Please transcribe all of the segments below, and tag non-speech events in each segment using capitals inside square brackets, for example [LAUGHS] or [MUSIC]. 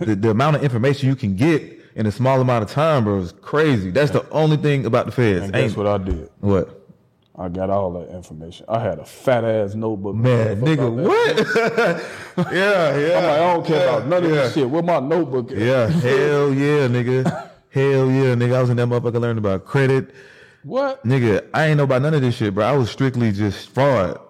the, the amount of information you can get in a small amount of time, bro, is crazy. That's the only thing about the feds. And guess what I did? what? I got all that information. I had a fat ass notebook. Man, nigga, what? [LAUGHS] yeah, yeah. I'm like, I don't care about none of yeah. this shit. Where my notebook? Yeah, hell [LAUGHS] yeah, nigga. Hell yeah, nigga. I was in that motherfucker learning about credit. What? Nigga, I ain't know about none of this shit, bro. I was strictly just fraud.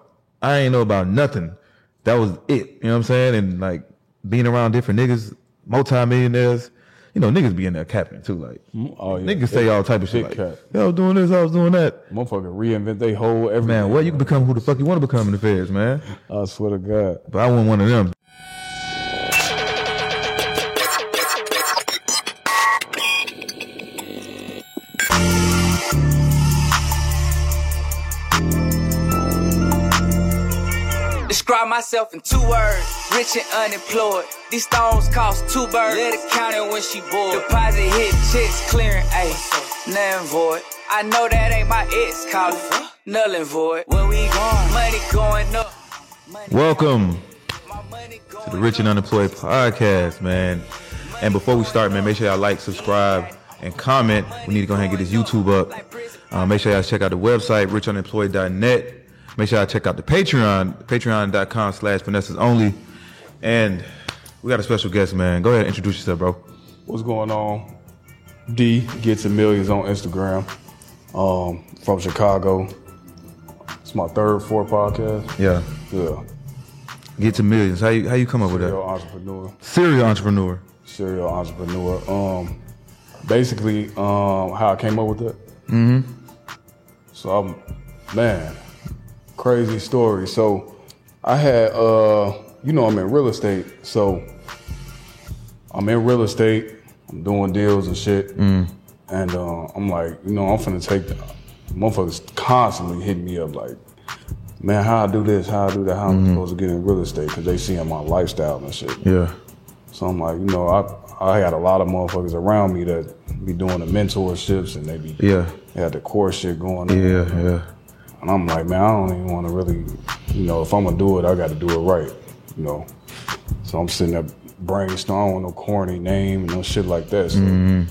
I ain't know about nothing. That was it. You know what I'm saying? And like being around different niggas, multimillionaires, you know, niggas be in there capping too. Like mm, Oh yeah. niggas say all type of shit. Like, cap. "Yo, I was doing this, I was doing that. Motherfucker reinvent they whole everything. Man, what you can become who the fuck you want to become in the feds, man. I swear to God. But I wasn't one of them. Describe myself in two words, rich and unemployed. These stones cost two birds. Let it count it when she bored. Deposit hit, checks clearing, ayy, nothing void. I know that ain't my ex calling, null and void. Where we going? Money going up. Money Welcome my money going to the Rich and Unemployed podcast, man. And before we start, man, make sure y'all like, subscribe, and comment. We need to go ahead and get this YouTube up. Uh, make sure y'all check out the website, richunemployed.net. Make sure y'all check out the Patreon, patreon.com slash finessers only. And we got a special guest, man. Go ahead and introduce yourself, bro. What's going on? D gets a millions on Instagram. Um, from Chicago. It's my third, fourth podcast. Yeah. Yeah. Get to millions. How you how you come up with Serial that? entrepreneur. Serial entrepreneur. Serial entrepreneur. Um, basically, um, how I came up with that. Mm-hmm. So I'm, man, crazy story. So I had, uh, you know, I'm in real estate. So I'm in real estate. I'm doing deals and shit. And uh, I'm like, you know, I'm finna take the motherfuckers constantly hitting me up like, man, how I do this, how I do that, how I'm supposed to get in real estate because they seeing my lifestyle and shit. Yeah. So I'm like, you know, I I got a lot of motherfuckers around me that be doing the mentorships and they be Yeah. they had the course shit going on. Yeah, yeah. And I'm like, man, I don't even want to really, you know, if I'm gonna do it, I got to do it right, you know. So I'm sitting there brainstorming with no corny name and no shit like that. So, mm-hmm.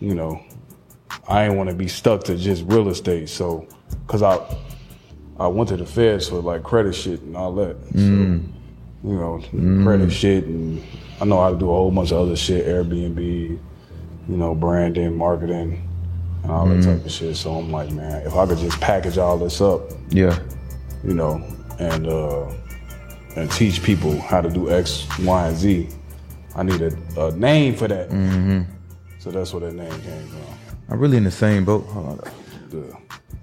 you know, I ain't want to be stuck to just real estate. So, cause I I went to the feds for like credit shit and all that. So, mm. you know, mm. credit shit and I know how to do a whole bunch of other shit, Airbnb, you know, branding, marketing, and all that type of shit. So I'm like, man, if I could just package all this up, Yeah. you know, and uh, and teach people how to do X, Y, and Z, I need a, a name for that. So that's where that name came from. I'm really in the same boat. Hold on. Yeah.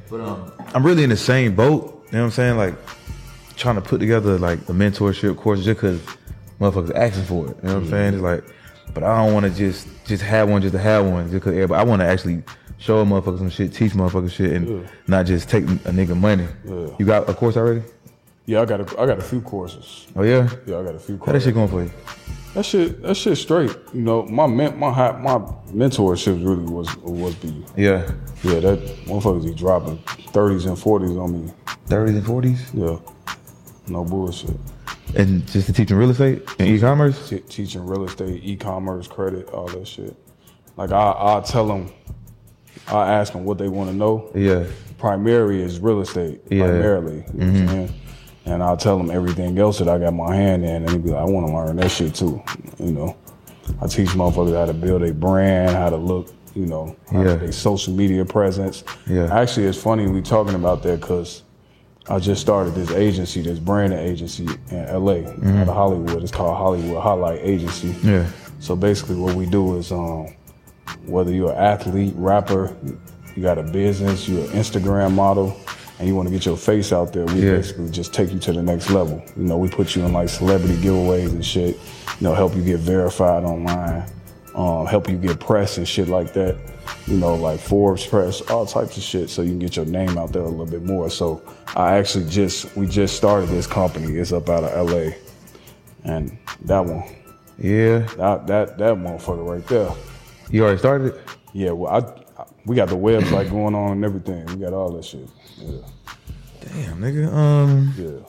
But um, I'm really in the same boat. You know what I'm saying? Like trying to put together like a mentorship course just because motherfuckers asking for it. You know what I'm saying? It's like, but I don't want to just just have one just to have one just because everybody. I want to actually show a motherfucker some shit, teach motherfucker shit, and Yeah. not just take a nigga money. Yeah. You got a course already? Yeah, I got a, I got a few courses. Oh yeah. Yeah, I got a few How that courses. shit going for you? That shit, that shit straight. You know, my men, my my mentorship really was was be Yeah. yeah that motherfuckers be dropping thirties and forties on me. 30s and 40s, Yeah, no bullshit. And just to teach real estate and e-commerce. Teaching real estate, e-commerce, credit, all that shit. Like I, I tell them, I ask them what they want to know. Yeah. Primary is real estate, Yeah. primarily. You know what I'm? Mm-hmm. And I'll tell them everything else that I got my hand in, and they be like, I want to learn that shit too. You know, I teach motherfuckers how to build a brand, how to look, you know, Yeah. their social media presence. Yeah. Actually, it's funny we talking about that because I just started this agency, this branding agency in LA, out of Hollywood. It's called Hollywood Highlight Agency. Yeah. So basically, what we do is, um, whether you're an athlete, rapper, you got a business, you're an Instagram model, and you want to get your face out there, we Yeah. basically just take you to the next level. You know, we put you in like celebrity giveaways and shit. You know, help you get verified online, um, help you get press and shit like that. You know, like Forbes press, all types of shit, so you can get your name out there a little bit more. So I actually just we just started this company. It's up out of LA, and that one, Yeah. that that that motherfucker right there. You already started it? Yeah, well, I, I we got the website going on and everything. We got all that shit. Yeah, Damn, nigga. Um, yeah.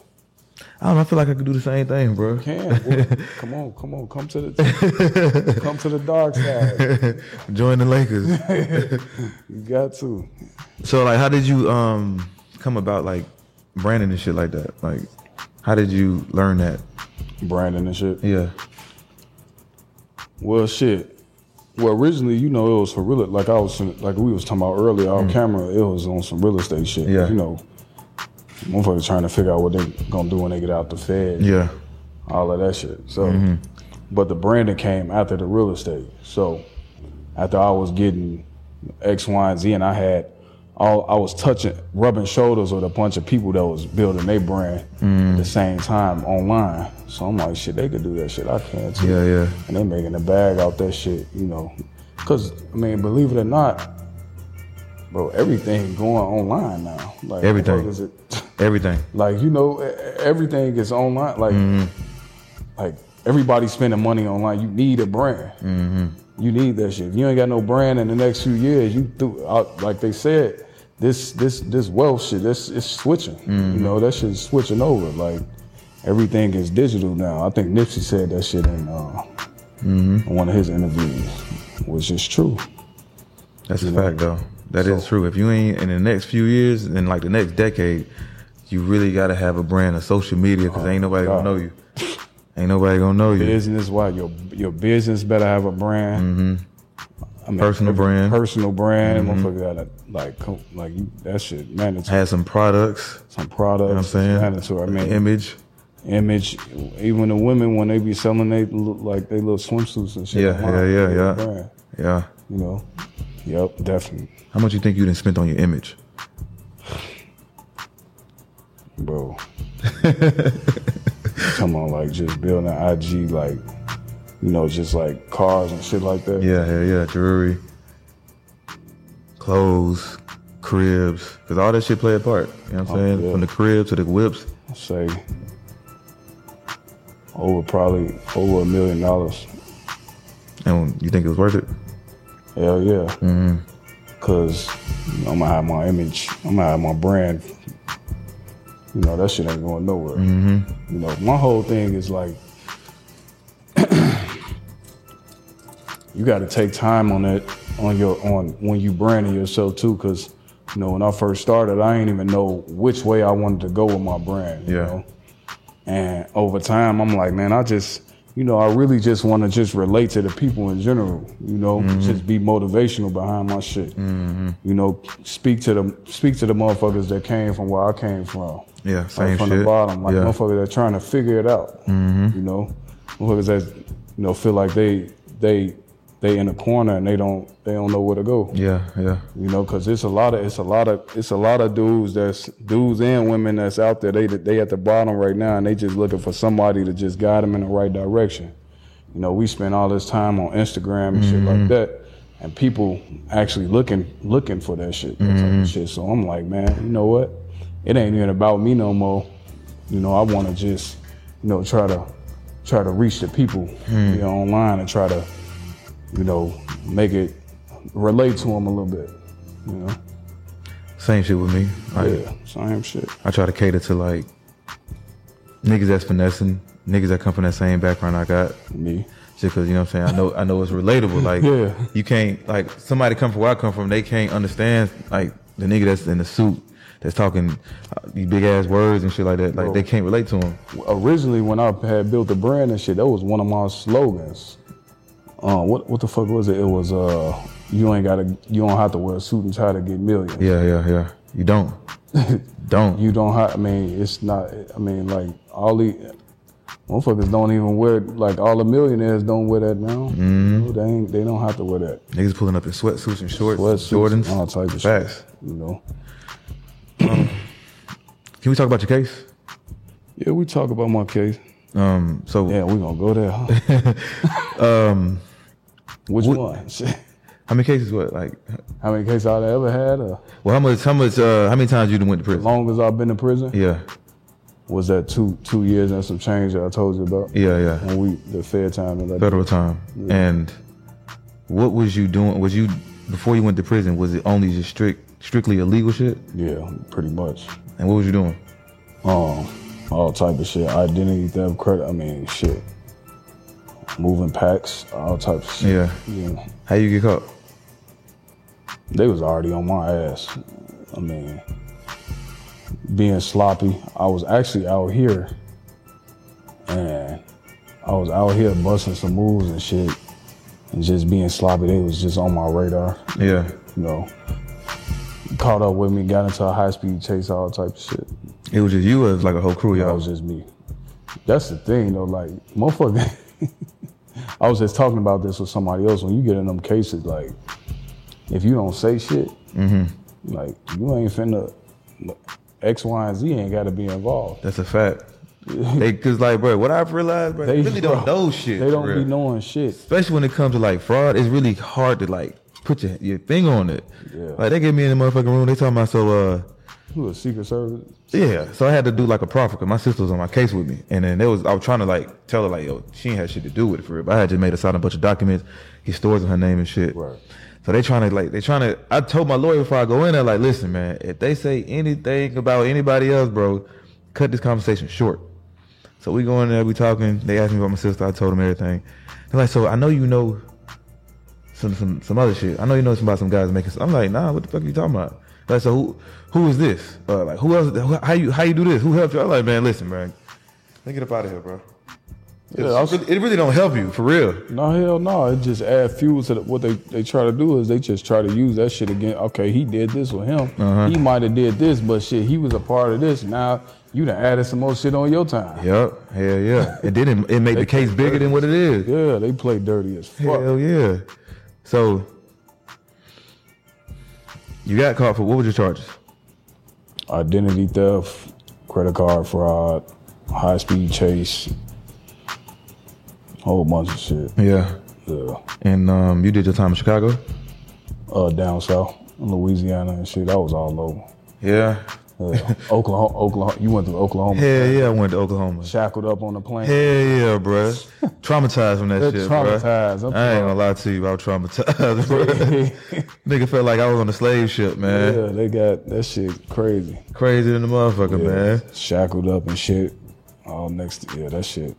I don't know. I feel like I could do the same thing, bro. Can well, [LAUGHS] come on, come on, come to the come to the dark side. [LAUGHS] Join the Lakers. [LAUGHS] You got to. so, like, how did you um come about like branding and shit like that? Like, how did you learn that? Branding and shit. Yeah. Well, shit. Well, originally, you know, it was for real. Like I was, like we was talking about earlier on camera. It was on some real estate shit. Yeah. You know, motherfuckers trying to figure out what they gonna do when they get out the Fed. Yeah. all of that shit. So, mm-hmm. but the branding came after the real estate. So, after I was getting X, Y, and Z, and I had all, I was touching, rubbing shoulders with a bunch of people that was building their brand at mm. the same time online. So I'm like, shit, they could do that shit. I can't. too. Yeah, yeah. And they making a bag out that shit, you know. Cause I mean, believe it or not, bro, everything going online now. Like Everything. is it? Everything. Like you know, everything is online. Like, mm-hmm. like everybody's spending money online. You need a brand. Mm-hmm. You need that shit. If you ain't got no brand in the next few years, you do out like they said. This this this wealth shit. This is switching. You mm-hmm. know that shit's switching over. Like everything is digital now. I think Nipsey said that shit in, uh, in one of his interviews, which is true. That's a fact, though. That is true. If you ain't in the next few years, in like the next decade, you really got to have a brand of social media because ain't nobody God. gonna know you. Ain't nobody gonna know you. Business, why your your business better have a brand. I mean, Personal brand. Personal brand. mm-hmm. Motherfucker gotta like like that shit mandatory. Have some products, some products. you know what I'm saying? Mandatory. I mean, image. image. Even the women when they be selling they look like they little swimsuits and shit. Yeah, yeah, yeah, yeah. brand, Yeah. you know. Yep, definitely, How much you think you done spent on your image? Bro. [LAUGHS] Come on, like just building an IG, like you know, just like cars and shit like that. Yeah, yeah, yeah. Jewelry, clothes, cribs, because all that shit play a part. You know what I'm Oh, saying? yeah. From the crib to the whips. say over probably over a million dollars. And you think it was worth it? Hell yeah. Mm-hmm. Cause you know, I'm gonna have my image. I'm gonna have my brand. You know that shit ain't going nowhere. Mm-hmm. You know my whole thing is like, [CLEARS THROAT] you got to take time on that on your on when you branding yourself too. Cause you know when I first started, I ain't even know which way I wanted to go with my brand. You Yeah. know? And over time, I'm like, man, I just, you know, I really just want to just relate to the people in general. You know, mm-hmm. just be motivational behind my shit. Mm-hmm. You know, speak to the speak to the motherfuckers that came from where I came from. Yeah, Like same from shit. the bottom, like yeah. motherfuckers that trying to figure it out. Mm-hmm. You know, motherfuckers that you know feel like they they they in a corner and they don't they don't know where to go. Yeah, yeah. You know, cause it's a lot of it's a lot of it's a lot of dudes that's dudes and women that's out there. They they at the bottom right now, and they just looking for somebody to just guide them in the right direction. You know, we spend all this time on Instagram and shit like mm-hmm. that, and people actually looking looking for that shit, that of mm-hmm. shit. So I'm like, man, you know what? It ain't even about me no more. You know, I want to just, you know, try to try to reach the people hmm. you know, online and try to, you know, make it relate to them a little bit. You know, Same shit with me. Like, yeah, same shit. I try to cater to like niggas that's finessing, niggas that come from that same background I got. Me, Just cause you know what I'm saying. I know I know it's relatable. [LAUGHS] Like Yeah. you can't like somebody come from where I come from. They can't understand like the nigga that's in the suit that's talking uh, these big ass words and shit like that. Like Bro. they can't relate to him. originally when I had built the brand and shit, that was one of my slogans. Uh, what what the fuck was it? It was uh, you ain't gotta, you don't have to wear a suit and tie to get millions. Yeah, yeah, yeah. You don't. [LAUGHS] don't. You don't have. I mean, it's not. I mean, like all the motherfuckers don't even wear. Like all the millionaires don't wear that now. Mm-hmm. You know, they ain't. They don't have to wear that. Niggas pulling up in sweatsuits and shorts, Sweatsuits, Jordans, all type of Facts. shit. You know. Can we talk about your case? Yeah, we talk about my case. Um, so Yeah, we gonna go there. Huh? [LAUGHS] um, which one? [LAUGHS] How many cases? What like? How many cases I ever had? Or Well, how much? How much? Uh, how many times you done went to prison? As long as I've been in prison? Yeah, Was that two two years and some change that I told you about? yeah, yeah. When we the fair time and that. Federal time. And what was you doing? Was you before you went to prison? Was it only just strict, strictly illegal shit? Yeah, pretty much. And what was you doing? Um, all type of shit. Identity theft, credit. I mean, shit. Moving packs, all types of shit. Yeah. Yeah. How you get caught? They was already on my ass. I mean, being sloppy. I was actually out here, and I was out here busting some moves and shit, and just being sloppy. They was just on my radar. Yeah. You know, caught up with me, got into a high speed chase, all type of shit. It was just you or it was like a whole crew, y'all. was just me. That's the thing though, like motherfucker. [LAUGHS] I was just talking about this with somebody else. When you get in them cases, like if you don't say shit, Mm-hmm. like you ain't finna X, Y, and Z ain't got to be involved. That's a fact. [LAUGHS] they cause like, bro, what I've realized, bro, they, really don't know shit. They don't real. be knowing shit. Especially when it comes to like fraud, it's really hard to like put your, your finger on it. Yeah. Like they get me in the motherfucking room, they talking about so uh Who a Secret Service? yeah. So I had to do like a proffer because my sister was on my case with me. And then there was I was trying to like tell her like, yo, she ain't had shit to do with it for real. But I had just made her sign a bunch of documents, he stores in her name and shit. Right. So they trying to like they trying to I told my lawyer before I go in there, like, listen, man, if they say anything about anybody else, bro, cut this conversation short. So we go in there, we talking. They asked me about my sister. I told them everything. They're like, so I know you know some some some other shit. I know you know some about some guys making. I'm like, nah, what the fuck are you talking about? Like, so who who is this? Uh, like, who else? who- How you how you do this? Who helped you? I'm like, man, listen, man, let get up out of here, bro. Yeah, I was- really- it really don't help you for real. No hell no. It just add fuel to the, what they they try to do is they just try to use that shit again. Okay, he did this with him. Uh-huh. He might have did this, but shit, he was a part of this. Now you done added some more shit on your time. Yep, hell yeah. And then it, it made the case bigger than what it is. Yeah, they play dirty as fuck. Hell yeah. So you got caught for what was your charges? Identity theft, credit card fraud, high speed chase, whole bunch of shit. Yeah. Yeah. And um, you did your time in Chicago? Uh, down south, in Louisiana and shit. That was all over. Yeah. Yeah. Oklahoma, Oklahoma. You went through Oklahoma. Hell yeah, I went to Oklahoma. Shackled up on the plane. Hell yeah, bruh. [LAUGHS] Traumatized from that They're shit, bruh. traumatized. I'm I ain't gonna lie to you, I was traumatized, [LAUGHS] bruh. [LAUGHS] Nigga felt like I was on a slave ship, man. Yeah, they got that shit crazy. Crazy than the motherfucker, man. Shackled up and shit. All next to yeah, that shit.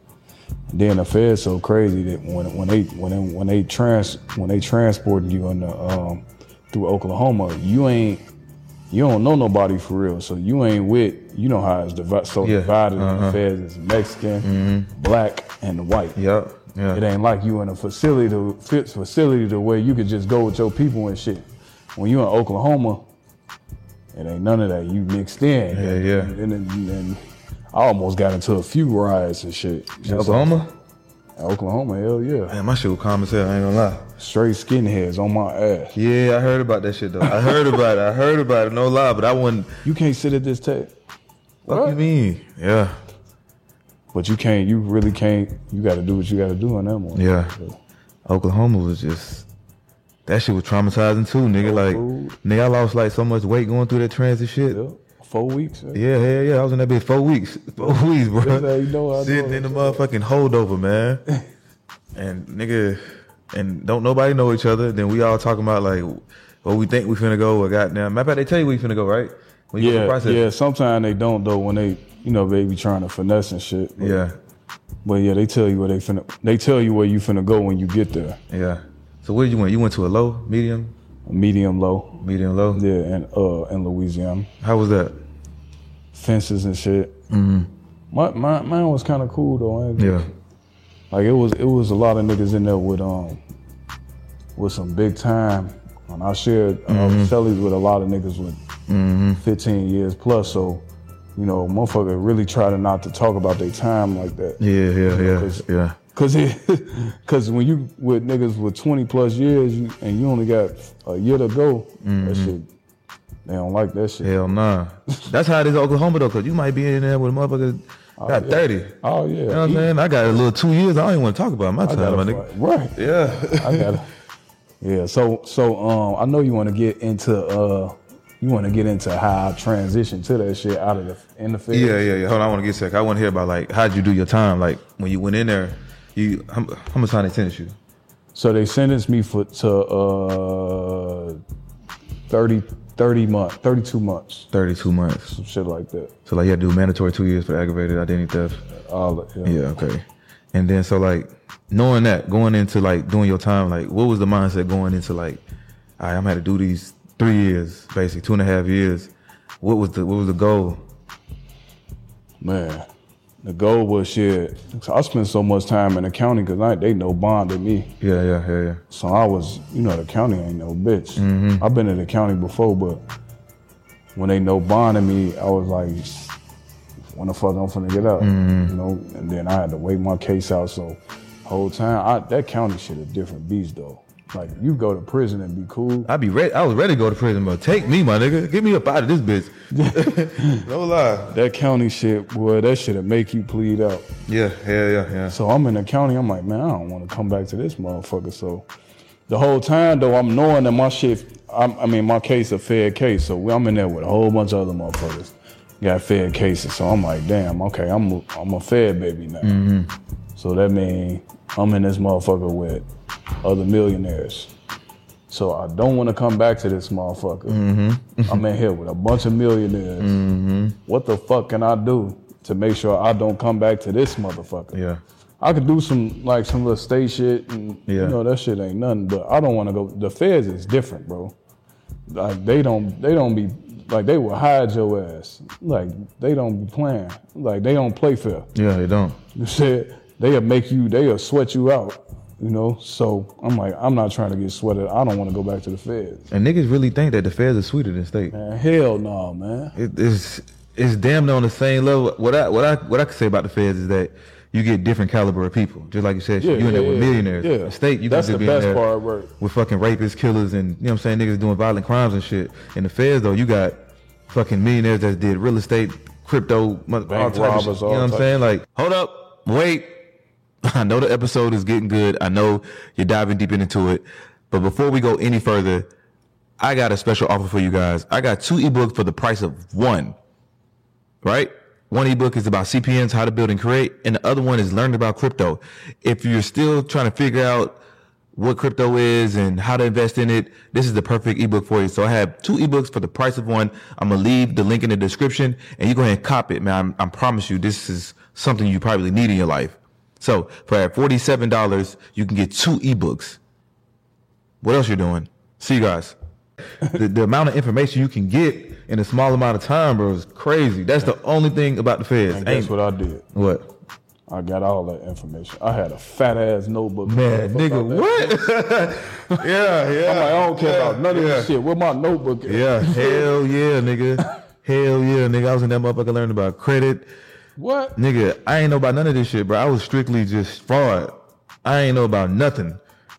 Then the Fed's so crazy that when when they when they when they trans when they transporting you in the um through Oklahoma, you ain't you don't know nobody for real. So you ain't with you know how it's divi- so Yeah, divided in uh-huh. the Feds is Mexican, black, and white. Yep. Yeah. It ain't like you in a facility to facility to where you could just go with your people and shit. When you in Oklahoma, it ain't none of that. You mixed in. Yeah, yeah. And then and I almost got into a few riots and shit. Oklahoma? Oklahoma, hell yeah. Man, my shit was calm as hell, I ain't gonna lie. Straight skinheads on my ass. Yeah, I heard about that shit though. I heard about it. I heard about it, no lie, but I wouldn't You can't sit at this table. What do you mean? Yeah. But you can't, you really can't, you gotta do what you gotta do on that one. Yeah. Oklahoma was just that shit was traumatizing too, nigga. Like food. nigga, I lost like so much weight going through that transit shit. Yeah. Four weeks. eh? Yeah, yeah, yeah. I was in that bitch four weeks. [LAUGHS] Four weeks, bro. You know I Sitting in the motherfucking holdover, man. [LAUGHS] and nigga, and don't nobody know each other. Then we all talking about like what we think we finna go or goddamn. Matter of fact, they tell you where you finna go, right? When you go Yeah, process. yeah. Sometimes they don't though when they, you know, they be trying to finesse and shit. But, Yeah. But yeah, they tell you where they finna. They tell you where you finna go when you get there. Yeah. So where did you went? You went to a low, medium, Medium, low. medium, low. Yeah, and uh, in Louisiana, How was that? fences and shit. Mm-hmm. My, my mine was kind of cool though. Yeah. Like it was, it was a lot of niggas in there with um, with some big time. And I shared uh, cellies with a lot of niggas with 15 years plus. So, you know, motherfucker really try to not to talk about their time like that. Yeah, yeah, yeah, Cause- yeah. Cause it, [LAUGHS] cause when you with niggas with twenty plus years, you, and you only got a year to go, that shit, they don't like that shit. Hell nah. [LAUGHS] That's how it is in Oklahoma though, cause you might be in there with a motherfucker got yeah. thirty. Oh yeah, You know what I'm saying? I got a little two years. I don't even want to talk about my time, gotta my nigga. right. Yeah. I got it. [LAUGHS] Yeah. So so um, I know you want to get into uh, you want to get into how I transition to that shit out of the in the field. yeah, yeah, yeah. Hold on, I want to get sick. I want to hear about like how'd you do your time? Like when you went in there, you how, how much time they sentenced you? So they sentenced me for to uh 30, 30 months, 32 months, 32 months. some shit like that. So like you had to do mandatory two years for aggravated identity theft. All of- yeah. Yeah, okay. And then so like knowing that, going into like doing your time, like what was the mindset going into like, all right, I'm gonna have to do these three years, basically two and a half years. What was the what was the goal? Man, the goal was shit. I spent so much time in the county because they no bond to me. Yeah, yeah, yeah, yeah. So I was, you know, the county ain't no bitch. Mm-hmm. I've been in the county before, but when they no bonded me, I was like, when the fuck I'm finna get out, Mm-hmm. you know? And then I had to wait my case out. So whole time, I, that county shit a different beast though. Like you go to prison and be cool. I'd be ready. I was ready to go to prison, but take me, my nigga. Get me up out of this bitch. [LAUGHS] no lie. That county shit, boy, that shit'll make you plead out. Yeah, yeah, yeah, yeah. So I'm in the county. I'm like, man, I don't want to come back to this motherfucker. So the whole time though, I'm knowing that my shit. I'm, I mean, my case a fair case. So I'm in there with a whole bunch of other motherfuckers. Got fair cases. So I'm like, damn, okay, I'm a, I'm a fair baby now. Mm-hmm. So that means I'm in this motherfucker with other millionaires. So I don't want to come back to this motherfucker. Mm-hmm. I'm in here with a bunch of millionaires. Mm-hmm. What the fuck can I do to make sure I don't come back to this motherfucker? Yeah. I could do some like some little state shit, and Yeah. you know that shit ain't nothing. But I don't want to go. The feds is different, bro. Like they don't they don't be like they will hide your ass. Like they don't be playing. Like they don't play fair. Yeah, they don't. You said they'll make you. They'll sweat you out. You know. So I'm like I'm not trying to get sweated. I don't want to go back to the feds. And niggas really think that the feds are sweeter than state. Man, hell no, man. It is it's damn near on the same level. What I what I what I could say about the feds is that you get different caliber of people. Just like you said, Yeah, you in there yeah, with millionaires. Yeah. The state, you That's can the just be in best there part, right. with fucking rapists, killers, and you know what I'm saying, niggas doing violent crimes and shit. In the feds though, you got fucking millionaires that did real estate, crypto, all Bank of robbers. You know what I'm saying? Like, hold up, wait. [LAUGHS] I know the episode is getting good. I know you're diving deep into it. But before we go any further, I got a special offer for you guys. I got two ebooks for the price of one. Right? One ebook is about CPNs, how to build and create, and the other one is learning about crypto. If you're still trying to figure out what crypto is and how to invest in it, this is the perfect ebook for you. So I have two ebooks for the price of one. I'm gonna leave the link in the description, and you go ahead and cop it, man. I, I promise you, this is something you probably need in your life. So for forty-seven dollars, you can get two ebooks. What else you're doing? See you guys. the, the amount of information you can get in a small amount of time, bro, is crazy. That's the only thing about the feds. And guess what I did? what? I got all that information. I had a fat ass notebook. Man, nigga, what? [LAUGHS] yeah, yeah. I'm like, I don't care about none of yeah. this shit. Where my notebook at? Yeah, hell yeah, nigga. [LAUGHS] Hell yeah, nigga. I was in that motherfucker learning about credit. What? Nigga, I ain't know about none of this shit, bro. I was strictly just fraud. I ain't know about nothing.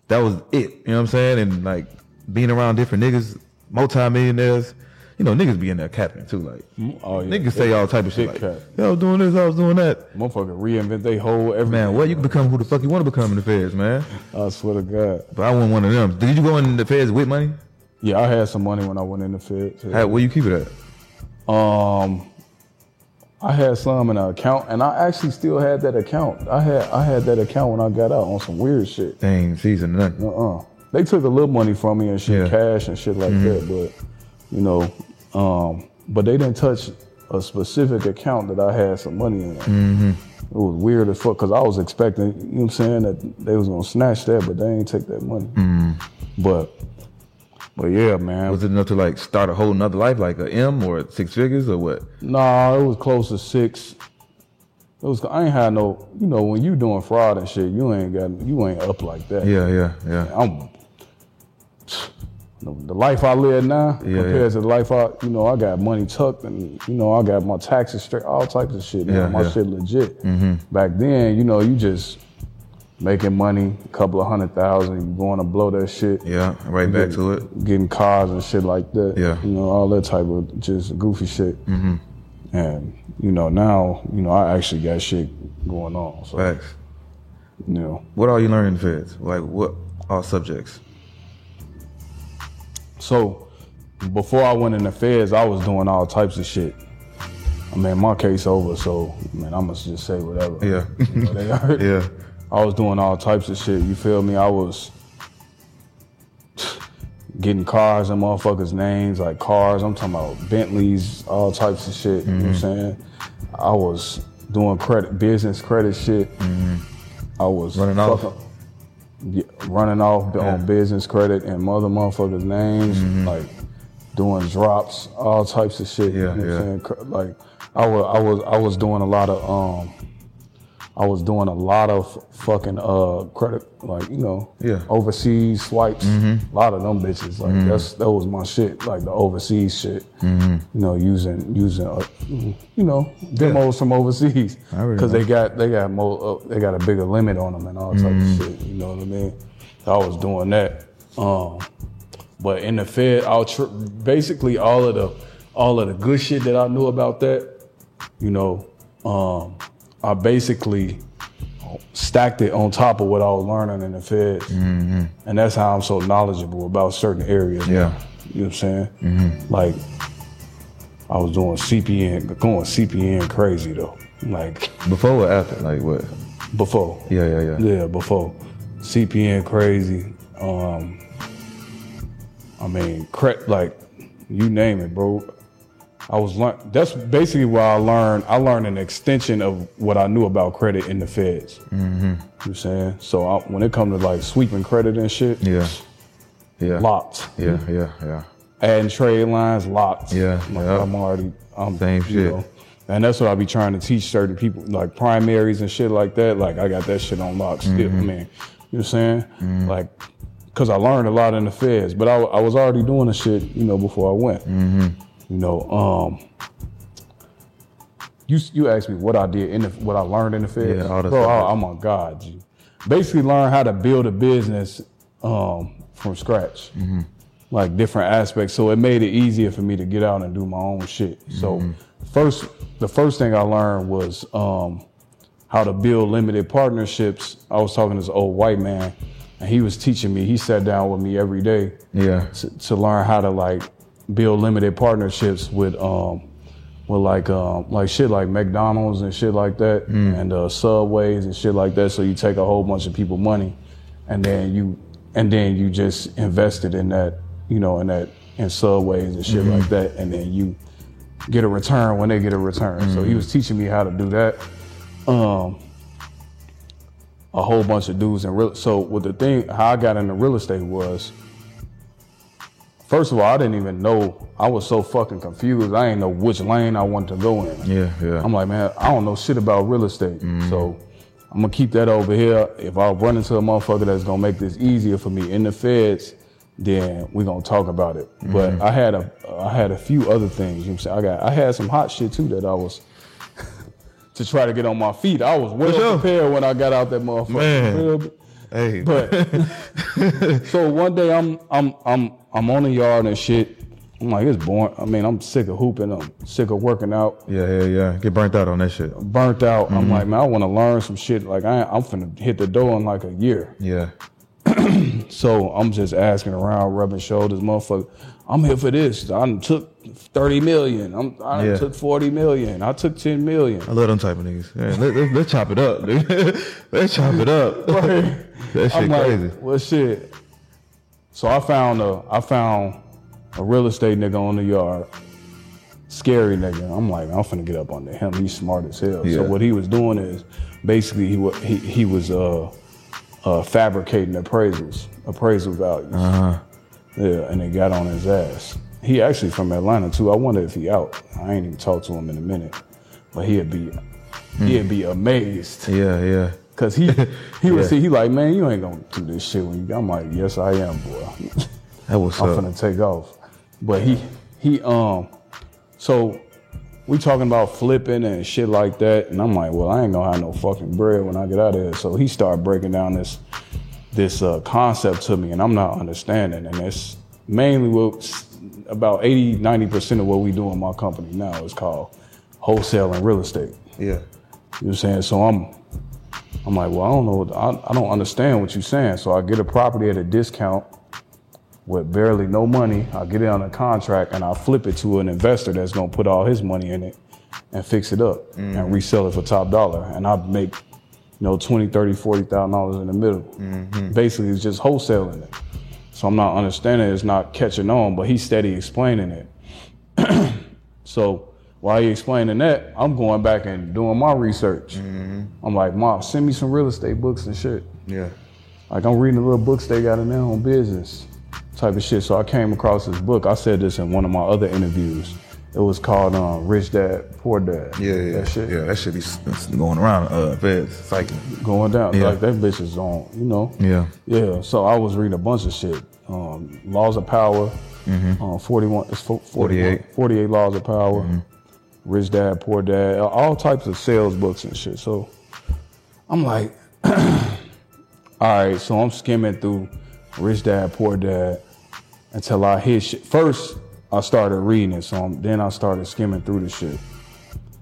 That was it. You know what I'm saying? And like being around different niggas, multi-millionaires, you know, niggas be in there capping too. Like Oh, yeah. niggas say all type of shit. Like, cap. yeah, I was doing this, I was doing that. Motherfucker reinvent they whole everything. Man, what you can become who the fuck you want to become in the feds, man. I swear to God. But I wasn't one of them. Did you go in the feds with money? Yeah, I had some money when I went in the feds. too. How, where you keep it at? Um, I had some in an account, and I actually still had that account. I had I had that account when I got out on some weird shit. Dang, season nothing. Uh-uh. They took a little money from me and shit, Yeah. Mm-hmm. cash and shit like that. But you know, um, but they didn't touch a specific account that I had some money in. Mm-hmm. It was weird as fuck because I was expecting, you know what I'm saying, that they was gonna snatch that, but they ain't take that money. But, but yeah, man. Mm-hmm. Was it enough to like start a whole nother life, like a M or six figures or what? Nah, it was close to six. It was. I ain't had no. You know, when you doing fraud and shit, you ain't got. You ain't up like that. Yeah, yeah, yeah. I'm. The life I live now Yeah, compared yeah. to the life I, you know, I got money tucked and you know I got my taxes straight, all types of shit. Now. Yeah, my yeah. shit legit. Back then, you know, you just making money, a couple of hundred thousand, you going to blow that shit. Yeah, right back to it. Getting cars and shit like that. Yeah. You know, all that type of just goofy shit. Mm-hmm. And, you know, now, you know, I actually got shit going on. So, Facts. you know. What are you learning feds? Like what all subjects? So, before I went in the feds, I was doing all types of shit. I mean, my case over, so, man, I must just say whatever. Yeah. You know. [LAUGHS] Yeah. I was doing all types of shit. You feel me? I was getting cars and motherfuckers' names, like cars. I'm talking about Bentleys, all types of shit. You know what I'm mm-hmm. saying? I was doing credit, business credit shit. Mm-hmm. I was Running off? fucking- yeah, running off Yeah. on business credit and mother motherfuckers' names, mm-hmm. like doing drops, all types of shit. Yeah, you know what yeah. I'm saying? Like I was, I was, I was doing a lot of, um, I was doing a lot of fucking uh credit, like you know, Yeah. Mm-hmm. overseas swipes. A lot of them bitches, like that's that was my shit, like the overseas shit. Mm-hmm. You know, using using, uh, you know, demos from overseas because they got they got more, uh, they got a bigger limit on them and all Mm-hmm. of shit. You know what I mean? I was doing that. Um, but in the Fed, I'll tr- basically all of the all of the good shit that I knew about that, you know, um, I basically stacked it on top of what I was learning in the Feds, and that's how I'm so knowledgeable about certain areas. Yeah. you know what I'm saying? Like, I was doing CPN, going CPN crazy though. Like Before or after? Like what? before. Yeah, yeah, yeah. Yeah, before. CPN crazy. Um I mean, cre- like you name it, bro. I was learn that's basically where I learned I learned an extension of what I knew about credit in the feds. Mm-hmm. You know what I'm saying? So I, when it comes to like sweeping credit and shit, Yeah. Yeah. locked. Yeah, yeah, yeah. Adding trade lines, locked. Yeah, Like, yeah. I'm already I'm Same you shit. and that's what I be trying to teach certain people, like primaries and shit like that. Like I got that shit on lock still. Mm-hmm. I mean, you know what I'm saying? Like, cause I learned a lot in the feds, but I, I was already doing the shit, you know, before I went. You know, um, you you asked me what I did in the what I learned in the feds. Yeah, all the bro. I, I'm on God. G. Basically, learn how to build a business um, from scratch Mm-hmm. like different aspects. So it made it easier for me to get out and do my own shit. So Mm-hmm. first, the first thing I learned was um, how to build limited partnerships. I was talking to this old white man, and he was teaching me. He sat down with me every day Yeah. to, to learn how to like build limited partnerships with um with like um like shit like McDonald's and shit like that and uh subways and shit like that. So you take a whole bunch of people money and then you and then you just invested in that, you know, in that in subways and shit like that and then you get a return when they get a return. So he was teaching me how to do that. Um a whole bunch of dudes in real so with the thing how I got into real estate was First of all, I didn't even know. I was so fucking confused. I didn't know which lane I wanted to go in. Yeah, yeah. I'm like, man, I don't know shit about real estate. Mm-hmm. So I'm gonna keep that over here. If I run into a motherfucker that's gonna make this easier for me in the feds, then we're gonna talk about it. Mm-hmm. But I had a I had a few other things. You know what I'm saying? I got I had some hot shit too that I was [LAUGHS] to try to get on my feet. I was well sure. prepared when I got out that motherfucker. Man. You feel me? Hey, But [LAUGHS] so one day I'm I'm I'm I'm on the yard and shit. I'm like, it's boring. I mean, I'm sick of hooping. I'm sick of working out. yeah, yeah, yeah. Get burnt out on that shit. Burnt out. I'm mm-hmm. like, man, I want to learn some shit. Like I, I'm finna hit the door in like a year. Yeah. [CLEARS THROAT] So I'm just asking around, rubbing shoulders, motherfucker. I'm here for this. I took 30 million. I'm, I Yeah. took 40 million. I took 10 million. I love them type of niggas. Man, let, let's chop it up, dude. [LAUGHS] let's chop it up. [LAUGHS] that shit I'm like, crazy. well, shit. So I found a, I found a real estate nigga on the yard. Scary nigga. I'm like, I'm finna get up under him. He's smart as hell. Yeah. So what he was doing is, basically, he he he was uh, uh, fabricating appraisals, appraisal values. Uh-huh. Yeah, and they got on his ass. He actually from Atlanta too. I wonder if he out. I ain't even talked to him in a minute, but he'd be he'd be amazed. Yeah, yeah. Cause he he would [LAUGHS] Yeah. see he like, man, you ain't gonna do this shit when you I'm like, yes I am, boy. [LAUGHS] That was I'm up. finna take off. But he he um so we talking about flipping and shit like that, and I'm like, well, I ain't gonna have no fucking bread when I get out of here. So he started breaking down this this uh, concept to me, and I'm not understanding. And it's mainly what about 80, 90 percent of what we do in my company now is called wholesale and real estate. Yeah. You know what I'm saying? So I'm I'm like, well, I don't know. I, I don't understand what you're saying. So I get a property at a discount with barely no money. I get it on a contract and I flip it to an investor that's gonna put all his money in it and fix it up and mm-hmm. resell it for top dollar. And I make, you know, 20, 30, 40,000 dollars in the middle. Mm-hmm. Basically, it's just wholesaling it. So I'm not understanding. It's not catching on, but he's steady explaining it. [CLEARS THROAT] so while he explaining that, I'm going back and doing my research. I'm like, Mom, send me some real estate books and shit. Yeah. Like I'm reading the little books they got in there on business type of shit. So I came across this book. I said this in one of my other interviews. It was called um, Rich Dad Poor Dad. Yeah, yeah, That shit yeah. That should be going around. Uh, feds, cycling. going down. Yeah. Like that bitch is on, you know. Yeah. Yeah. So I was reading a bunch of shit. Um, Laws of Power. Um, 41, it's 41 48. 48 Laws of Power. Rich Dad, Poor Dad. All types of sales books and shit. So I'm like, [CLEARS THROAT] all right. So I'm skimming through Rich Dad, Poor Dad until I hit shit. First, I started reading it. So I'm, then I started skimming through the shit.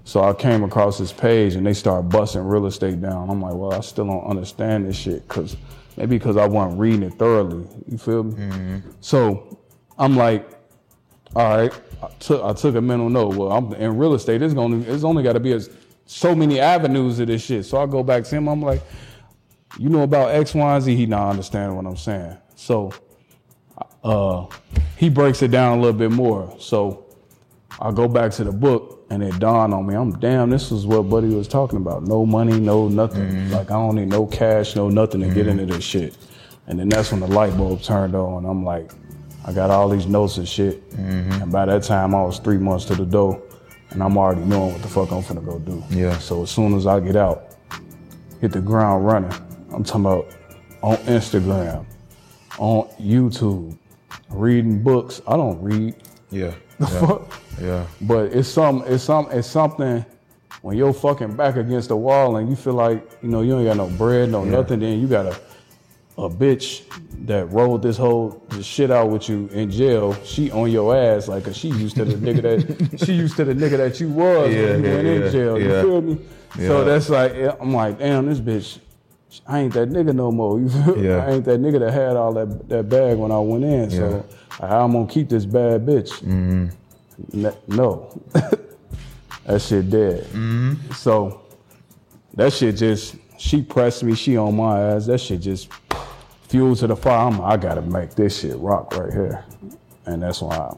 So I came across this page and they started busting real estate down. I'm like, well, I still don't understand this shit because maybe because I wasn't reading it thoroughly. You feel me? Mm-hmm. So I'm like, all right. I took I took a mental note. Well, I'm in real estate. It's gonna it's only got to be a, so many avenues of this shit. So I go back to him. I'm like, you know about X, Y, and Z. He not understanding what I'm saying. So uh, he breaks it down a little bit more. So I go back to the book and it dawned on me, I'm damn, this is what Buddy was talking about. No money, no nothing. Like I don't need no cash, no nothing to get into this shit. And then that's when the light bulb turned on. I'm like, I got all these notes and shit. Mm-hmm. And by that time I was three months to the door and I'm already knowing what the fuck I'm finna go do. Yeah. So as soon as I get out, hit the ground running. I'm talking about on Instagram, on YouTube, reading books. I don't read. Yeah. [LAUGHS] The Yeah. fuck? yeah. But it's some it's some it's something when you're fucking back against the wall and you feel like, you know, you ain't got no bread, no nothing, then you got a bitch that rolled this whole this shit out with you in jail. She on your ass like 'cause she used to the nigga that [LAUGHS] she used to the nigga that you was Yeah, when you yeah, went yeah, in jail. You feel me? So that's like I'm like, damn, this bitch. I ain't that nigga no more. You feel me? Yeah. I ain't that nigga that had all that that bag when I went in. So I'm gonna keep this bad bitch? Mm-hmm. No, [LAUGHS] that shit dead. Mm-hmm. So that shit just she pressed me. She on my ass. That shit just fuel to the fire. I'm, I gotta make this shit rock right here, and that's why I,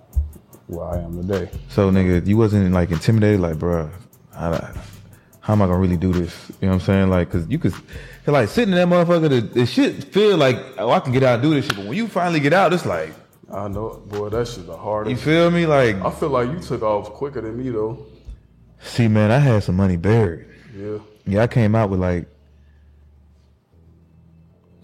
where I am today. So nigga, you wasn't like intimidated, like, bro, how, how am I gonna really do this? You know what I'm saying? Like, cause you could, cause like sitting in that motherfucker, the, the shit feel like, oh, I can get out and do this shit. But when you finally get out, it's like, I know, boy. That shit the hardest. you feel me? Like, I feel like you took off quicker than me though. see, man, I had some money buried. Yeah, Yeah, I came out with like,